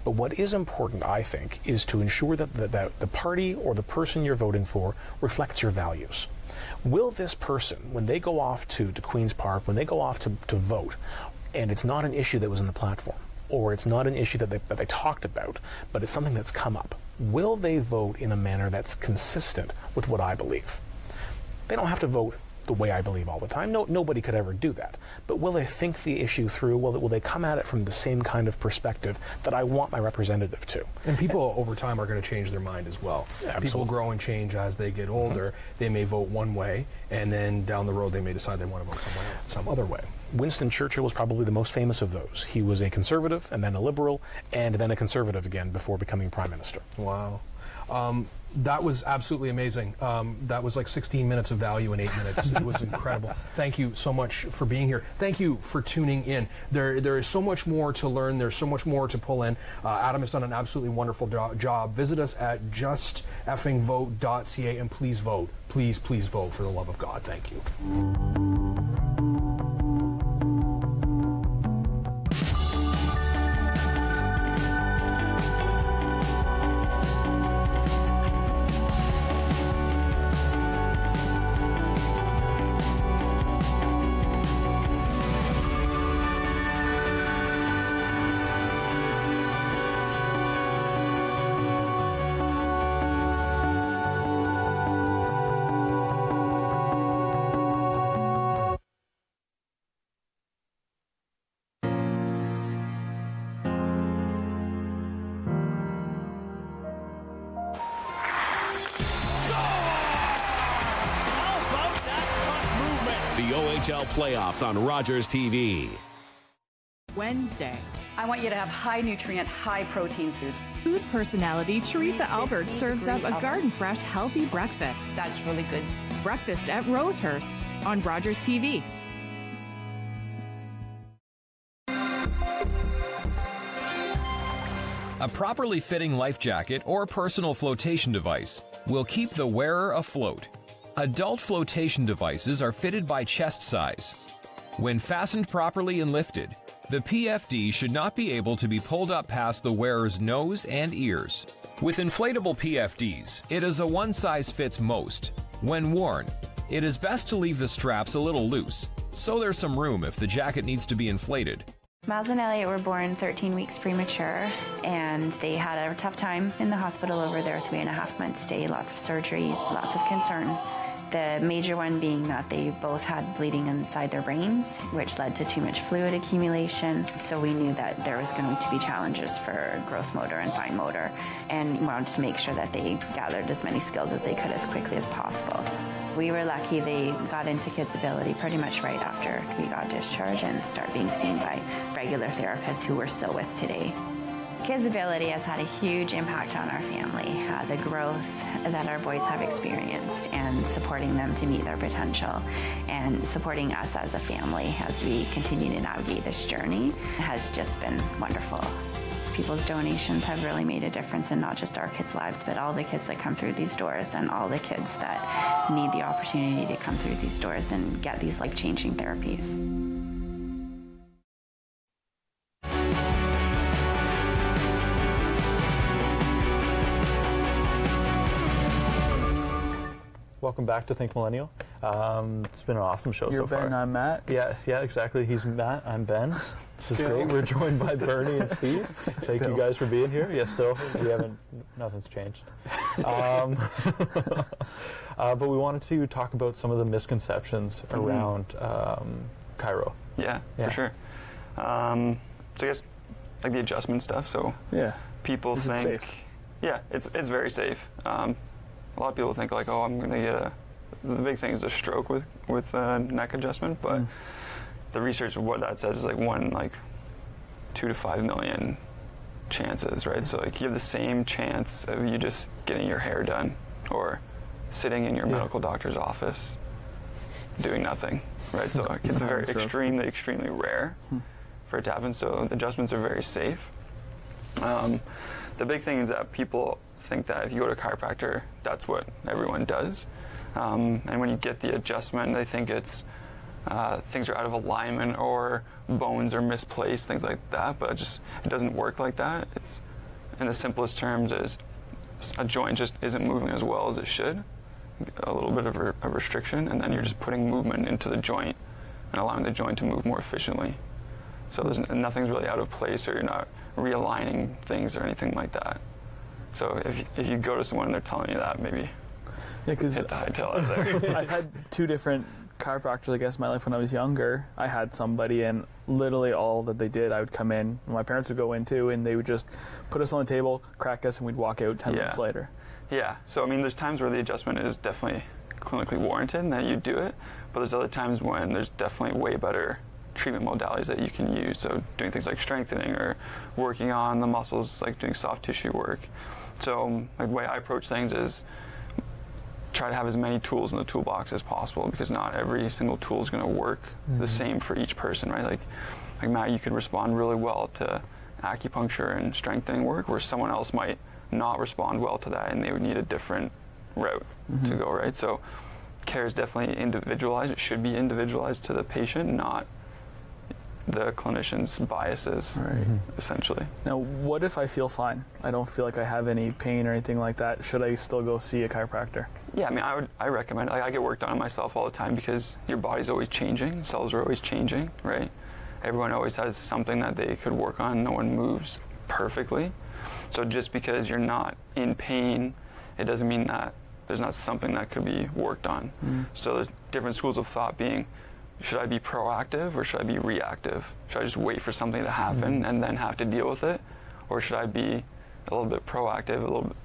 But what is important, I think, is to ensure that the, that the party or the person you're voting for reflects your values. Will this person, when they go off to, to Queen's Park, when they go off to, to vote, and it's not an issue that was in the platform, or it's not an issue that they, that they talked about, but it's something that's come up, will they vote in a manner that's consistent with what I believe? They don't have to vote the way I believe all the time. No, nobody could ever do that. But will they think the issue through? Will, will they come at it from the same kind of perspective that I want my representative to? And people over time are going to change their mind as well. People grow and change as they get older. Mm-hmm. They may vote one way, and then down the road they may decide they want to vote someone else, some other way. Winston Churchill was probably the most famous of those. He was a conservative and then a liberal and then a conservative again before becoming prime minister. Wow. Um, that was absolutely amazing. Um, that was like 16 minutes of value in eight minutes. it was incredible. Thank you so much for being here. Thank you for tuning in. There, there is so much more to learn. There's so much more to pull in. Uh, Adam has done an absolutely wonderful do- job. Visit us at justeffingvote.ca and please vote. Please, please vote for the love of God. Thank you. Playoffs on Rogers TV. Wednesday. I want you to have high nutrient, high protein food. Food personality Teresa Albert serves up a garden fresh, healthy breakfast. That's really good. Breakfast at Rosehurst on Rogers TV. A properly fitting life jacket or personal flotation device will keep the wearer afloat. Adult flotation devices are fitted by chest size. When fastened properly and lifted, the PFD should not be able to be pulled up past the wearer's nose and ears. With inflatable PFDs, it is a one size fits most. When worn, it is best to leave the straps a little loose, so there's some room if the jacket needs to be inflated. Miles and Elliot were born 13 weeks premature, and they had a tough time in the hospital over their three and a half month stay. Lots of surgeries, lots of concerns. The major one being that they both had bleeding inside their brains, which led to too much fluid accumulation. So we knew that there was going to be challenges for gross motor and fine motor, and wanted to make sure that they gathered as many skills as they could as quickly as possible. We were lucky they got into Kids Ability pretty much right after we got discharged and start being seen by regular therapists who we're still with today. Kids Ability has had a huge impact on our family. Uh, the growth that our boys have experienced and supporting them to meet their potential and supporting us as a family as we continue to navigate this journey has just been wonderful. People's donations have really made a difference in not just our kids' lives, but all the kids that come through these doors and all the kids that need the opportunity to come through these doors and get these life changing therapies. Welcome back to Think Millennial. Um, it's been an awesome show You're so far. Ben, I'm Matt. Yeah, yeah, exactly. He's Matt. I'm Ben. This is Still. great. We're joined by <laughs> Bernie and Steve. Thank Still. you guys for being here. Yeah, still. We haven't. Nothing's changed. Um, <laughs> uh, but we wanted to talk about some of the misconceptions Mhm. around um, chiro. Yeah, Yeah. for sure. Um, so I guess like the adjustment stuff. So yeah, people Is think, yeah, it's it's very safe. Um, a lot of people think like, oh, I'm gonna get a. The big thing is a stroke with with uh, neck adjustment, but the research of what that says is like one like two to five million chances, right? So like you have the same chance of you just getting your hair done or sitting in your medical doctor's office doing nothing, right? So like, it's <laughs> very extremely, extremely rare for it to happen. So adjustments are very safe. Um, the big thing is that people think that if you go to a chiropractor, that's what everyone does. Um, and when you get the adjustment, they think it's uh, things are out of alignment or bones are misplaced, things like that. But it just it doesn't work like that. It's in the simplest terms is a joint just isn't moving as well as it should. A little bit of a, a restriction, and then you're just putting movement into the joint and allowing the joint to move more efficiently. So there's nothing's really out of place, or you're not realigning things or anything like that. So if, if you go to someone and they're telling you that, maybe Yeah, hit the high tail out there. <laughs> I've had two different chiropractors, I guess, in my life when I was younger. I had somebody, and literally all that they did, I would come in, and my parents would go in too, and they would just put us on the table, crack us, and we'd walk out 10 Yeah. minutes later. Yeah. So I mean, there's times where the adjustment is definitely clinically warranted and that you do it, but there's other times when there's definitely way better treatment modalities that you can use. So doing things like strengthening or working on the muscles, like doing soft tissue work. So like the way I approach things is try to have as many tools in the toolbox as possible because not every single tool is going to work the Mhm. same for each person, right? Like, like Matt, you could respond really well to acupuncture and strengthening work, where someone else might not respond well to that, and they would need a different route to Mhm. go, right? So, care is definitely individualized. It should be individualized to the patient, not the clinician's biases, Right. essentially. Now, what if I feel fine? I don't feel like I have any pain or anything like that. Should I still go see a chiropractor? Yeah, I mean, I would, I recommend. Like, I get work done on myself all the time because your body's always changing, cells are always changing, right? Everyone always has something that they could work on. No one moves perfectly, so just because you're not in pain, it doesn't mean that there's not something that could be worked on. Mm. So there's different schools of thought being. Should I be proactive or should I be reactive? Should I just wait for something to happen and then have to deal with it? Or should I be a little bit proactive, a little bit,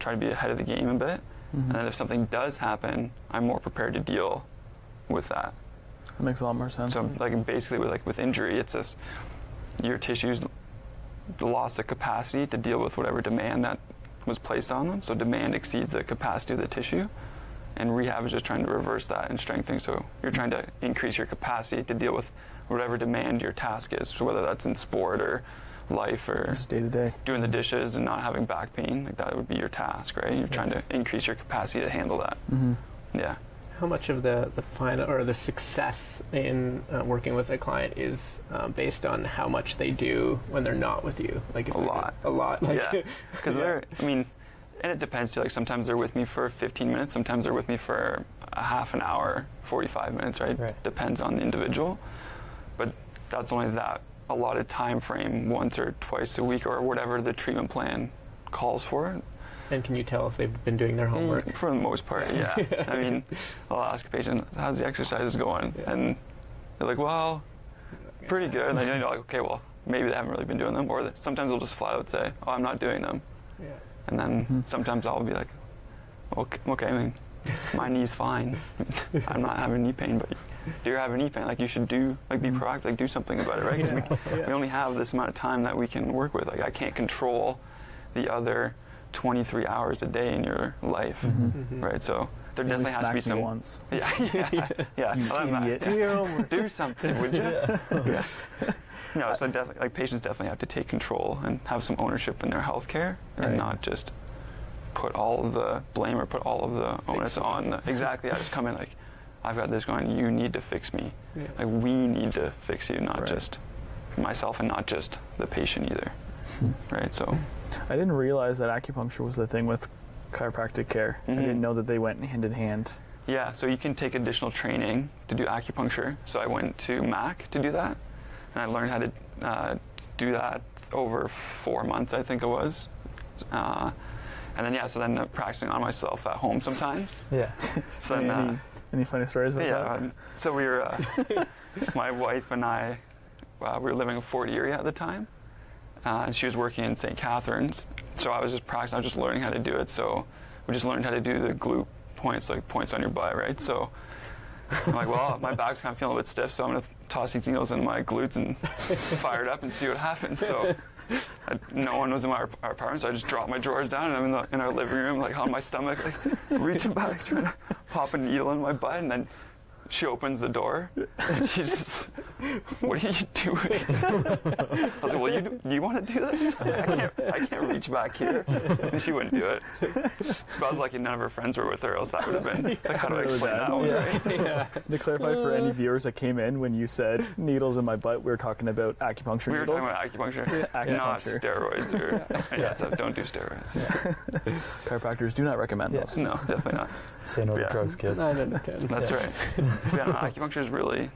try to be ahead of the game a bit? Mhm. And then if something does happen, I'm more prepared to deal with that. That makes a lot more sense. So like basically with like with injury, it's just your tissues lost the capacity to deal with whatever demand that was placed on them. So demand exceeds the capacity of the tissue. And rehab is just trying to reverse that and strengthening. So you're trying to increase your capacity to deal with whatever demand your task is. So whether that's in sport or life or Just day to day. doing the dishes and not having back pain, like that would be your task, right? You're trying to increase your capacity to handle that. Mm-hmm. Yeah. How much of the the final or the success in uh, working with a client is um, based on how much they do when they're not with you? Like if a lot. do- a lot. Like, yeah, <laughs> because they're. I mean, and it depends too. Like sometimes they're with me for 15 minutes. Sometimes they're with me for a half an hour, 45 minutes. Right. Depends on the individual. But that's only that allotted time frame, once or twice a week, or whatever the treatment plan calls for. And can you tell if they've been doing their homework? Mm, for the most part, yeah. <laughs> I mean, I'll ask a patient, "How's the exercises going?" And they're like, "Well, pretty good." And then you're like, "Okay, well, maybe they haven't really been doing them." Or sometimes they'll just flat out say, "Oh, I'm not doing them." Yeah. And then sometimes I'll be like, "Okay, okay. I mean, my knee's fine. <laughs> I'm not having knee pain, but do you have having knee pain. Like you should do, like be proactive, like do something about it, right? 'Cause we, Mm-hmm. Yeah. we only have this amount of time that we can work with. Like I can't control the other 23 hours a day in your life, Mhm. right? So there You definitely has to be some. once. <laughs> Yeah, yeah, yeah. <laughs> You Other than idiot. yeah. Do your homework. Do something, would you? Yeah. No, so definitely, like patients definitely have to take control and have some ownership in their health care, and not just put all of the blame or put all of the onus on. The, <laughs> exactly. I just come in like, I've got this going. You need to fix me. Yeah. Like we need to fix you, not just myself and not just the patient either. <laughs> Right. So. I didn't realize that acupuncture was the thing with chiropractic care. I Mhm. didn't know that they went hand in hand. Yeah, so you can take additional training to do acupuncture. So I went to MAC to do that, and I learned how to uh, do that over four months, I think it was. Uh, and then yeah, so then uh, practicing on myself at home sometimes. Yeah. <laughs> So any, then, uh, any, any funny stories about yeah, that? um, so we were, uh, <laughs> my wife and I, uh, we were living in Fort Erie at the time, uh, and she was working in St. Catharines. So I was just practicing, I was just learning how to do it. So we just learned how to do the glute points, like points on your butt, right? So I'm like, well, my back's kind of feeling a bit stiff, so I'm gonna toss these needles in my glutes and <laughs> fired up and see what happens. So I, no one was in my our apartment, so I just dropped my drawers down and I'm in, the, in our living room, like on my stomach, like reaching back, <laughs> trying to pop a needle in my butt, and then she opens the door and she's just, what are you doing? <laughs> I was like, well, you, do, you want to do this? I can't, I can't reach back here. And she wouldn't do it. But I was lucky none of her friends were with her, else that would have been, like, how do I <laughs> explain that one, right? <laughs> To clarify for any viewers that came in, when you said needles in my butt, we were talking about acupuncture We were needles. talking about acupuncture, Yeah, not steroids or yeah, so don't do steroids. Chiropractors do not recommend those. No, definitely not. Say no to Yeah. drugs, kids. I didn't can. That's Yeah. right. Yeah, acupuncture is really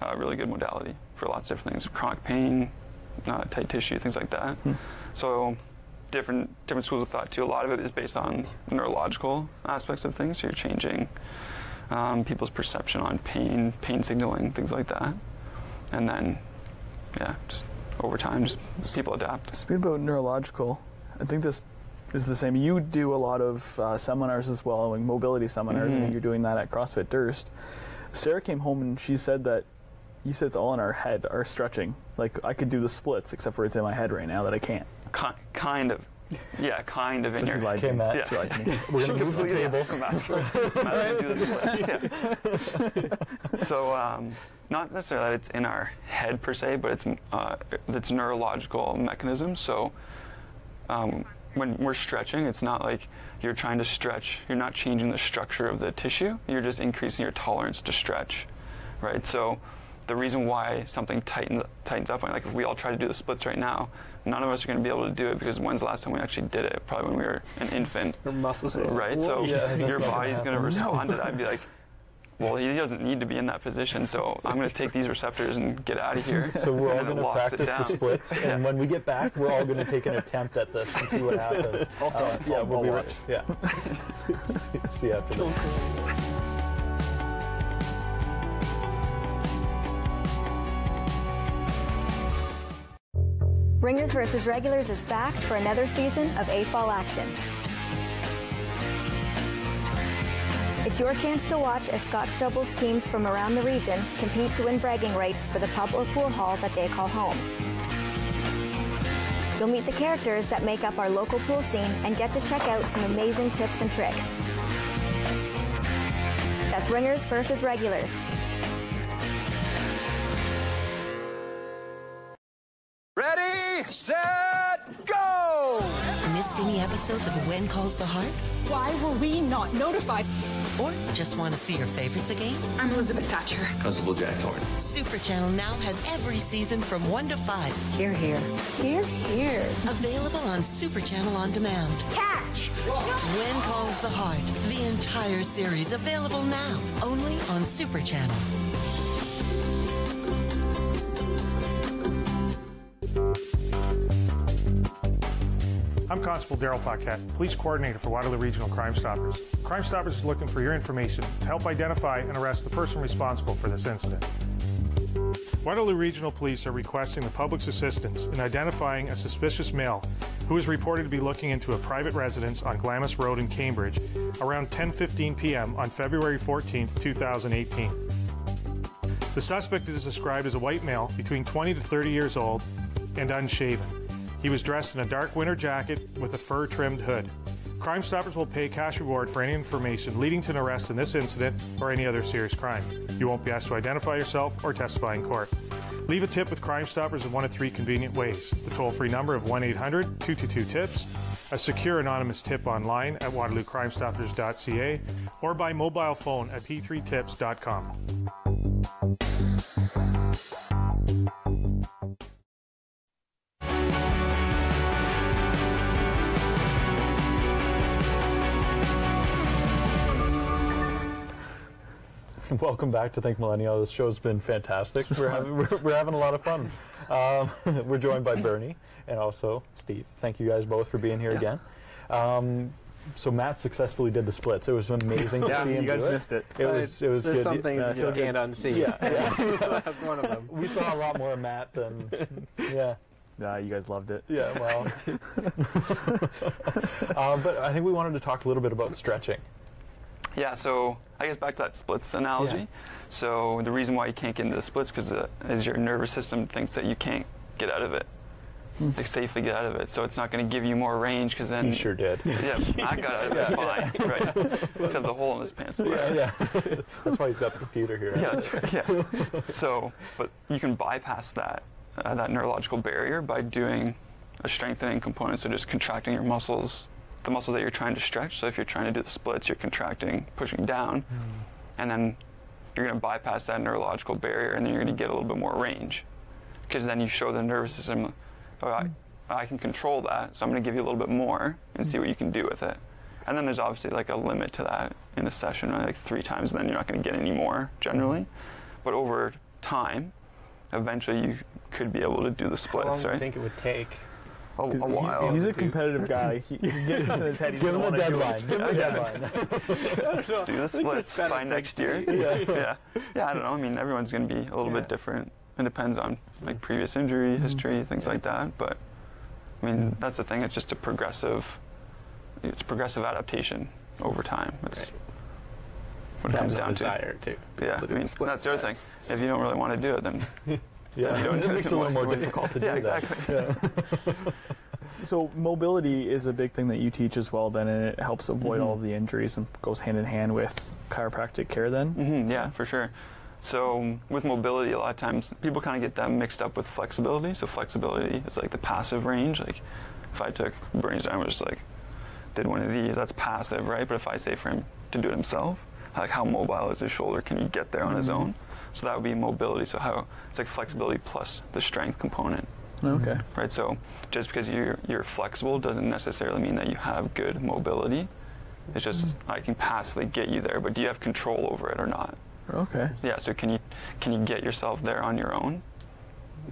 a really good modality for lots of different things, chronic pain, uh, tight tissue, things like that. So different different schools of thought too. A lot of it is based on neurological aspects of things. So you're changing um, people's perception on pain, pain signaling, things like that, and then yeah, just over time, just people adapt. Speaking about neurological, I think this is the same. You do a lot of uh, seminars as well, like mobility seminars, Mhm. and you're doing that at CrossFit Durst. Sarah came home and she said that you said it's all in our head, our stretching. Like I could do the splits, except for it's in my head right now that I can't. Ki- kind of. Yeah, kind of So in she your lied to Okay, me. Yeah. She lied to me. <laughs> We're gonna move the completely- table. <laughs> Matt's right. Matt's gonna do yeah. <laughs> so um, not necessarily that it's in our head per se, but it's uh, it's neurological mechanism. So um, when we're stretching, it's not like you're trying to stretch. You're not changing the structure of the tissue. You're just increasing your tolerance to stretch, right? So the reason why something tightens tightens up, like if we all try to do the splits right now, none of us are going to be able to do it because when's the last time we actually did it? Probably when we were an infant, Your muscles are right? So Yeah, your body's going <laughs> to respond to that and be like, well, he doesn't need to be in that position, so I'm going to take these receptors and get out of here. <laughs> So we're all going to practice the down. splits, and <laughs> when we get back, we're all going to take an attempt at this and see what happens. <laughs> Uh, yeah, we'll be right. Yeah. see you after this. Ringers versus Regulars is back for another season of 8 Ball action. It's your chance to watch as Scotch doubles teams from around the region compete to win bragging rights for the pub or pool hall that they call home. You'll meet the characters that make up our local pool scene and get to check out some amazing tips and tricks. That's ringers versus regulars. Ready, set, go! Missed any episodes of When Calls the Heart? Why were we not notified? Or just want to see your favorites again? I'm Elizabeth Thatcher. Constable Jack Thorne. Super Channel now has every season from 1 to 5. Here, here. Here, here. Available on Super Channel On Demand. Catch! When Calls the Heart. The entire series available now. Only on Super Channel. I'm Constable Daryl Paquette, Police Coordinator for Waterloo Regional Crime Stoppers. Crime Stoppers is looking for your information to help identify and arrest the person responsible for this incident. Waterloo Regional Police are requesting the public's assistance in identifying a suspicious male who is reported to be looking into a private residence on Glamis Road in Cambridge around 10:15 p.m. on February 14, 2018. The suspect is described as a white male between 20 to 30 years old and unshaven. He was dressed in a dark winter jacket with a fur trimmed hood. Crime Stoppers will pay cash reward for any information leading to an arrest in this incident or any other serious crime. You won't be asked to identify yourself or testify in court. Leave a tip with Crime Stoppers in one of three convenient ways the toll free number of 1 800 222 TIPS, a secure anonymous tip online at waterloocrimestoppers.ca, or by mobile phone at p3tips.com. <laughs> Welcome back to Think Millennial. This show's been fantastic. We're having, we're, we're having a lot of fun. Um, <laughs> we're joined by <laughs> Bernie and also Steve. Thank you guys both for being here Yeah. again. Um, so Matt successfully did the splits. It was amazing to Yeah, see him you guys do it. missed it. It was it was There's good. some things Yeah, you just good. can't unsee. Yeah, yeah. That's one of them. We saw a lot more of Matt than yeah. Nah, you guys loved it. Yeah, well. uh, but I think we wanted to talk a little bit about stretching. Yeah, so I guess back to that splits analogy. Yeah. So the reason why you can't get into the splits because uh, is your nervous system thinks that you can't get out of it, like safely get out of it. So it's not going to give you more range because then You sure did. Yeah, I got out of it <laughs> fine, right? Except the hole in his pants. Yeah, yeah. <laughs> That's why he's got the computer here. Yeah, that's right. Yeah. So, but you can bypass that uh, that neurological barrier by doing a strengthening component. So just contracting your muscles, the muscles that you're trying to stretch. So if you're trying to do the splits, you're contracting, pushing down, hmm. and then you're going to bypass that neurological barrier, and then you're going to get a little bit more range, because then you show the nervous system, oh, I, hmm. I can control that. So I'm going to give you a little bit more and see hmm. what you can do with it. And then there's obviously like a limit to that in a session, right? like three times, and then you're not going to get any more generally. But over time, eventually you could be able to do the splits, How long do you think it would take? A, a while. He's a competitive guy. He, he gets in his head. He Give him a wanna do it. deadline. Give him a deadline. do the splits by next year. Yeah. <laughs> yeah. Yeah, I don't know. I mean, everyone's going to be a little bit different. It depends on like previous injury Mm-hmm. history, things like that. But I mean, that's the thing. It's just a progressive. It's progressive adaptation over time. It's what it Depends comes down to. desire, too. Yeah, I mean, that's the other thing. If you don't really want to do it, then <laughs> Yeah, you <laughs> don't it makes it a little more difficult to yeah, do that. exactly. Yeah. <laughs> So mobility is a big thing that you teach as well. Then, and it helps avoid Mhm. all of the injuries and goes hand in hand with chiropractic care. Then, hmm yeah, for sure. So with mobility, a lot of times people kind of get that mixed up with flexibility. So flexibility is like the passive range. Like if I took Bernie's arm, was just like did one of these, that's passive, right? But if I say for him to do it himself, like how mobile is his shoulder? Can he get there on his own? So that would be mobility. So how it's like flexibility plus the strength component. okay. Right. So just because you're you're flexible doesn't necessarily mean that you have good mobility. It's just mm-hmm. I can passively get you there, but do you have control over it or not? Okay. Yeah. So can you can you get yourself there on your own?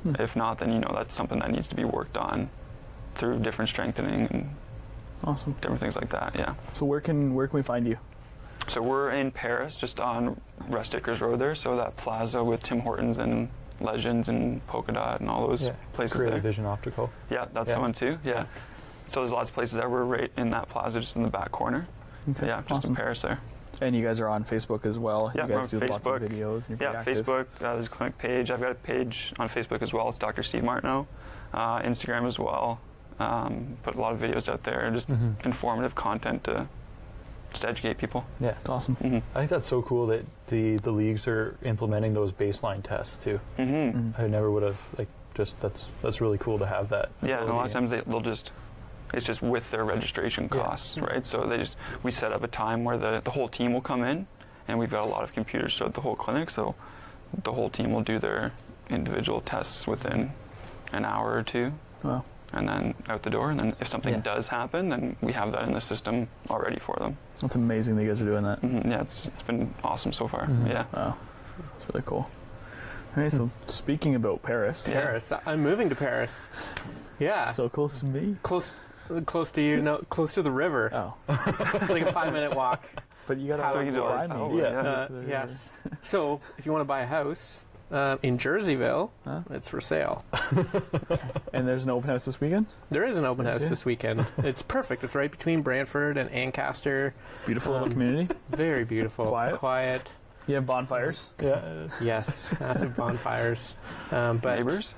Hmm. If not, then you know that's something that needs to be worked on through different strengthening and Awesome. different things like that. Yeah. So where can where can we find you? So we're in Paris, just on Rest Acres Road there. So that plaza with Tim Hortons and Legends and Polka Dot and all those Yeah. places Creative there. Vision Optical. Yeah, that's Yeah. the one too. Yeah. So there's lots of places that we're right in that plaza, just in the back corner. Okay, Yeah, just awesome. in Paris there. And you guys are on Facebook as well. Yeah, you guys on do Facebook. lots of videos. And yeah, active. Facebook. Uh, there's a clinic page. I've got a page on Facebook as well. It's Dr. Steve Martineau. Uh, Instagram as well. Um, put a lot of videos out there, just Mhm. informative content to just educate people. Yeah, it's awesome. I think that's so cool that the the leagues are implementing those baseline tests too. Mm-hmm. I never would have like just that's that's really cool to have that. Yeah, and a lot of times they, they'll just it's just with their registration costs, right? So they just we set up a time where the the whole team will come in, and we've got a lot of computers throughout the whole clinic, so the whole team will do their individual tests within an hour or two. Wow. And then out the door, and then if something Yeah. does happen, then we have that in the system already for them. That's amazing that you guys are doing that. Mhm, Yeah, it's it's been awesome so far. Mhm. Yeah. Wow. That's really cool. All right, so speaking about Paris. Paris. I'm moving to Paris. Yeah. So close to me. Close, close to you. No, close to the river. Oh. <laughs> <laughs> like a five minute walk. But you got How to you do buy it. me. Oh, Uh, yes. so if you want to buy a house uh, in Jerseyville, it's for sale. <laughs> And there's an open house this weekend. There is an open house Yeah. this weekend. It's perfect. It's right between Brantford and Ancaster. Beautiful little Um, community. Very beautiful. Quiet. Quiet. You have bonfires. Yeah. Yes, massive bonfires. Um, but Neighbors?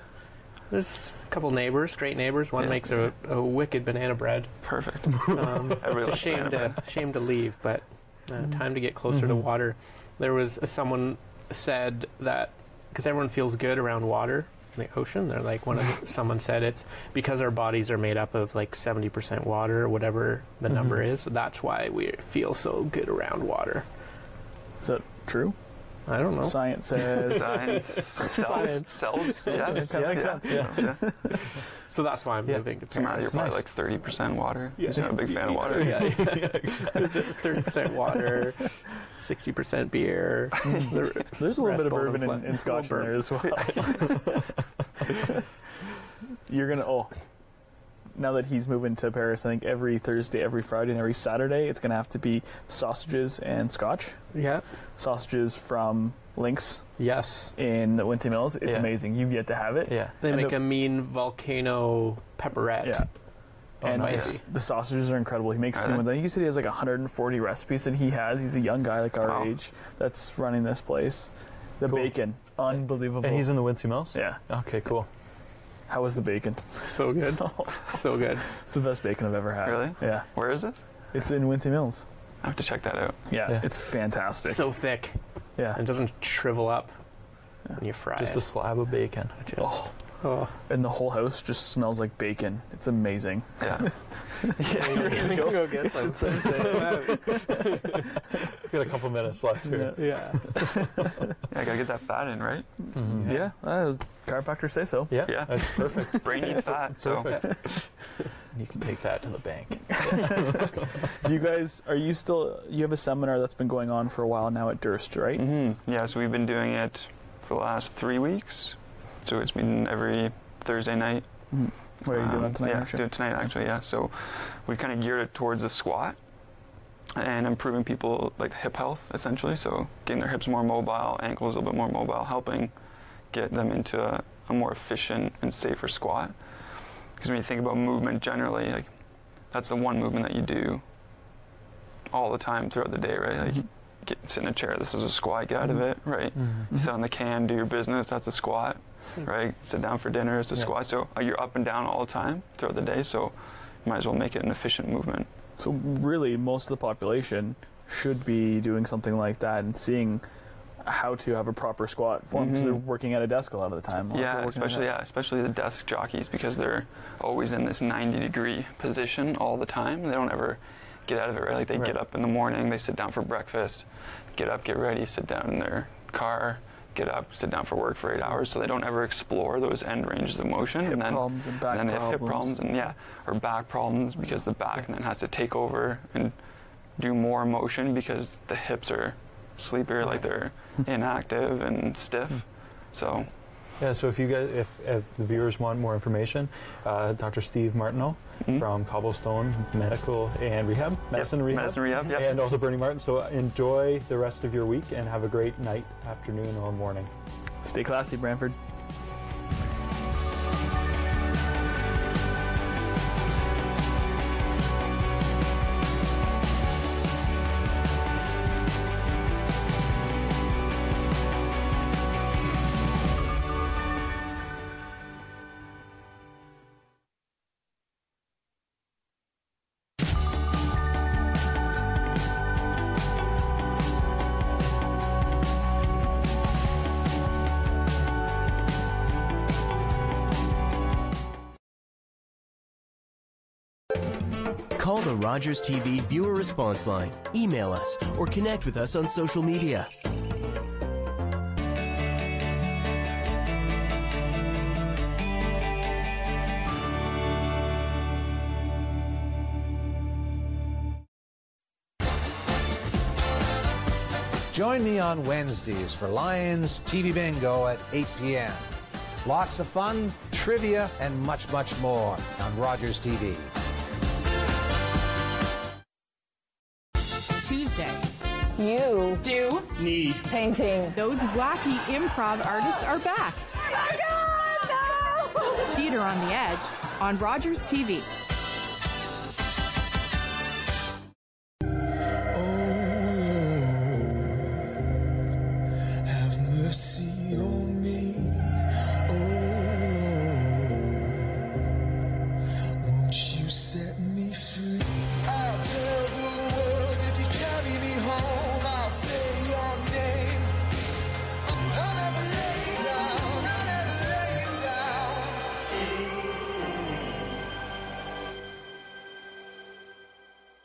There's a couple neighbors, great neighbors. One Yeah. makes a, a wicked banana bread. Perfect. Um, <laughs> it's a shame to banana shame to leave, but uh, time to get closer to Mhm. water. There was someone said that because everyone feels good around water, in the ocean. They're like one of the, someone said it's because our bodies are made up of like seventy percent water, or whatever the number Mhm. is. That's why we feel so good around water. Is that true? I don't know. Science <laughs> says. Science. Cells. Cells. Yeah. It kinda makes sense, yeah. <laughs> So that's why I'm Yeah. moving to So Matt, you're probably like 30% water. Yeah. You're not a big fan of water. Yeah, <laughs> thirty percent water, sixty percent beer. The There's a little rest bit of bourbon in, in Scotch in bourbon. there as well. You're gonna oh. Now that he's moving to Paris, I think every Thursday, every Friday, and every Saturday, it's gonna have to be sausages and Scotch. Yeah. Sausages from Lynx. Yes. In the Wincey Mills, it's Yeah. amazing. You've yet to have it. Yeah. They And make the- a mean volcano pepperette. Yeah. Oh, and spicy. The sausages are incredible. He makes Are new ones. I think he said he has like 140 recipes that he has. He's a young guy like our Wow. age that's running this place. The bacon, unbelievable. And he's in the Wincey Mills. Yeah. Okay. Cool. How was the bacon? So good. <laughs> so good. It's the best bacon I've ever had. Really? Yeah. Where is this? It's in Wincey Mills. I have to check that out. Yeah, Yeah. it's fantastic. So thick. Yeah. And doesn't shrivel up when you fry it. Just it. a slab of bacon. Just, Oh. Oh. And the whole house just smells like bacon. It's amazing. Yeah. <laughs> yeah. Go, go get some. Thursday. Got <laughs> a couple minutes left here. yeah. <laughs> Yeah, I gotta get that fat in, right? Mhm. yeah, that was chiropractors say so. Yeah. Yeah. That's perfect. Brain needs fat, so. Perfect. you can take that to the bank. Do you guys are you still you have a seminar that's been going on for a while now at Durst, right? hmm Yeah, so we've been doing it for the last three weeks. So it's been every Thursday night. Mhm. Where are you doing Um, that tonight? Yeah, aren't you? do it tonight actually. Yeah. So we kind of geared it towards the squat and improving people like hip health essentially. So getting their hips more mobile, ankles a little bit more mobile, helping get them into a, a more efficient and safer squat. Because when you think about movement generally, like that's the one movement that you do all the time throughout the day, right? Like get sit in a chair, this is a squat, get out of it, right? You sit on the can, do your business, that's a squat, right? Sit down for dinner, it's a Yeah. squat. So uh, you're up and down all the time throughout the day, so you might as well make it an efficient movement. So really, most of the population should be doing something like that and seeing how to have a proper squat form because Mhm. they're working at a desk a lot of the time. A lot of Yeah, people working at a especially yeah, especially the desk jockeys because they're always in this 90 degree position all the time. They don't ever get out of it. Right? Like they get up in the morning, they sit down for breakfast, get up, get ready, sit down in their car, get up, sit down for work for eight hours. So they don't ever explore those end ranges of motion. Hip and then, problems and back then they have hip problems. problems and yeah, or back problems because the back then has to take over and do more motion because the hips are sleepier, like they're inactive and stiff. Hmm. So Yeah, so if you guys, if, if the viewers want more information, uh, Dr. Steve Martineau Mhm. from Cobblestone Medical and Rehab, Medicine and Rehab, Medicine Rehab, yep. and also Bernie Martin. So enjoy the rest of your week and have a great night, afternoon, or morning. Stay classy, Brantford. Rogers TV viewer response line, email us, or connect with us on social media. Join me on Wednesdays for Lions TV Bingo at 8 p.m. Lots of fun, trivia, and much, much more on Rogers TV. Need painting. Those wacky improv artists are back. Oh my God, no! Theater on the Edge on Rogers TV.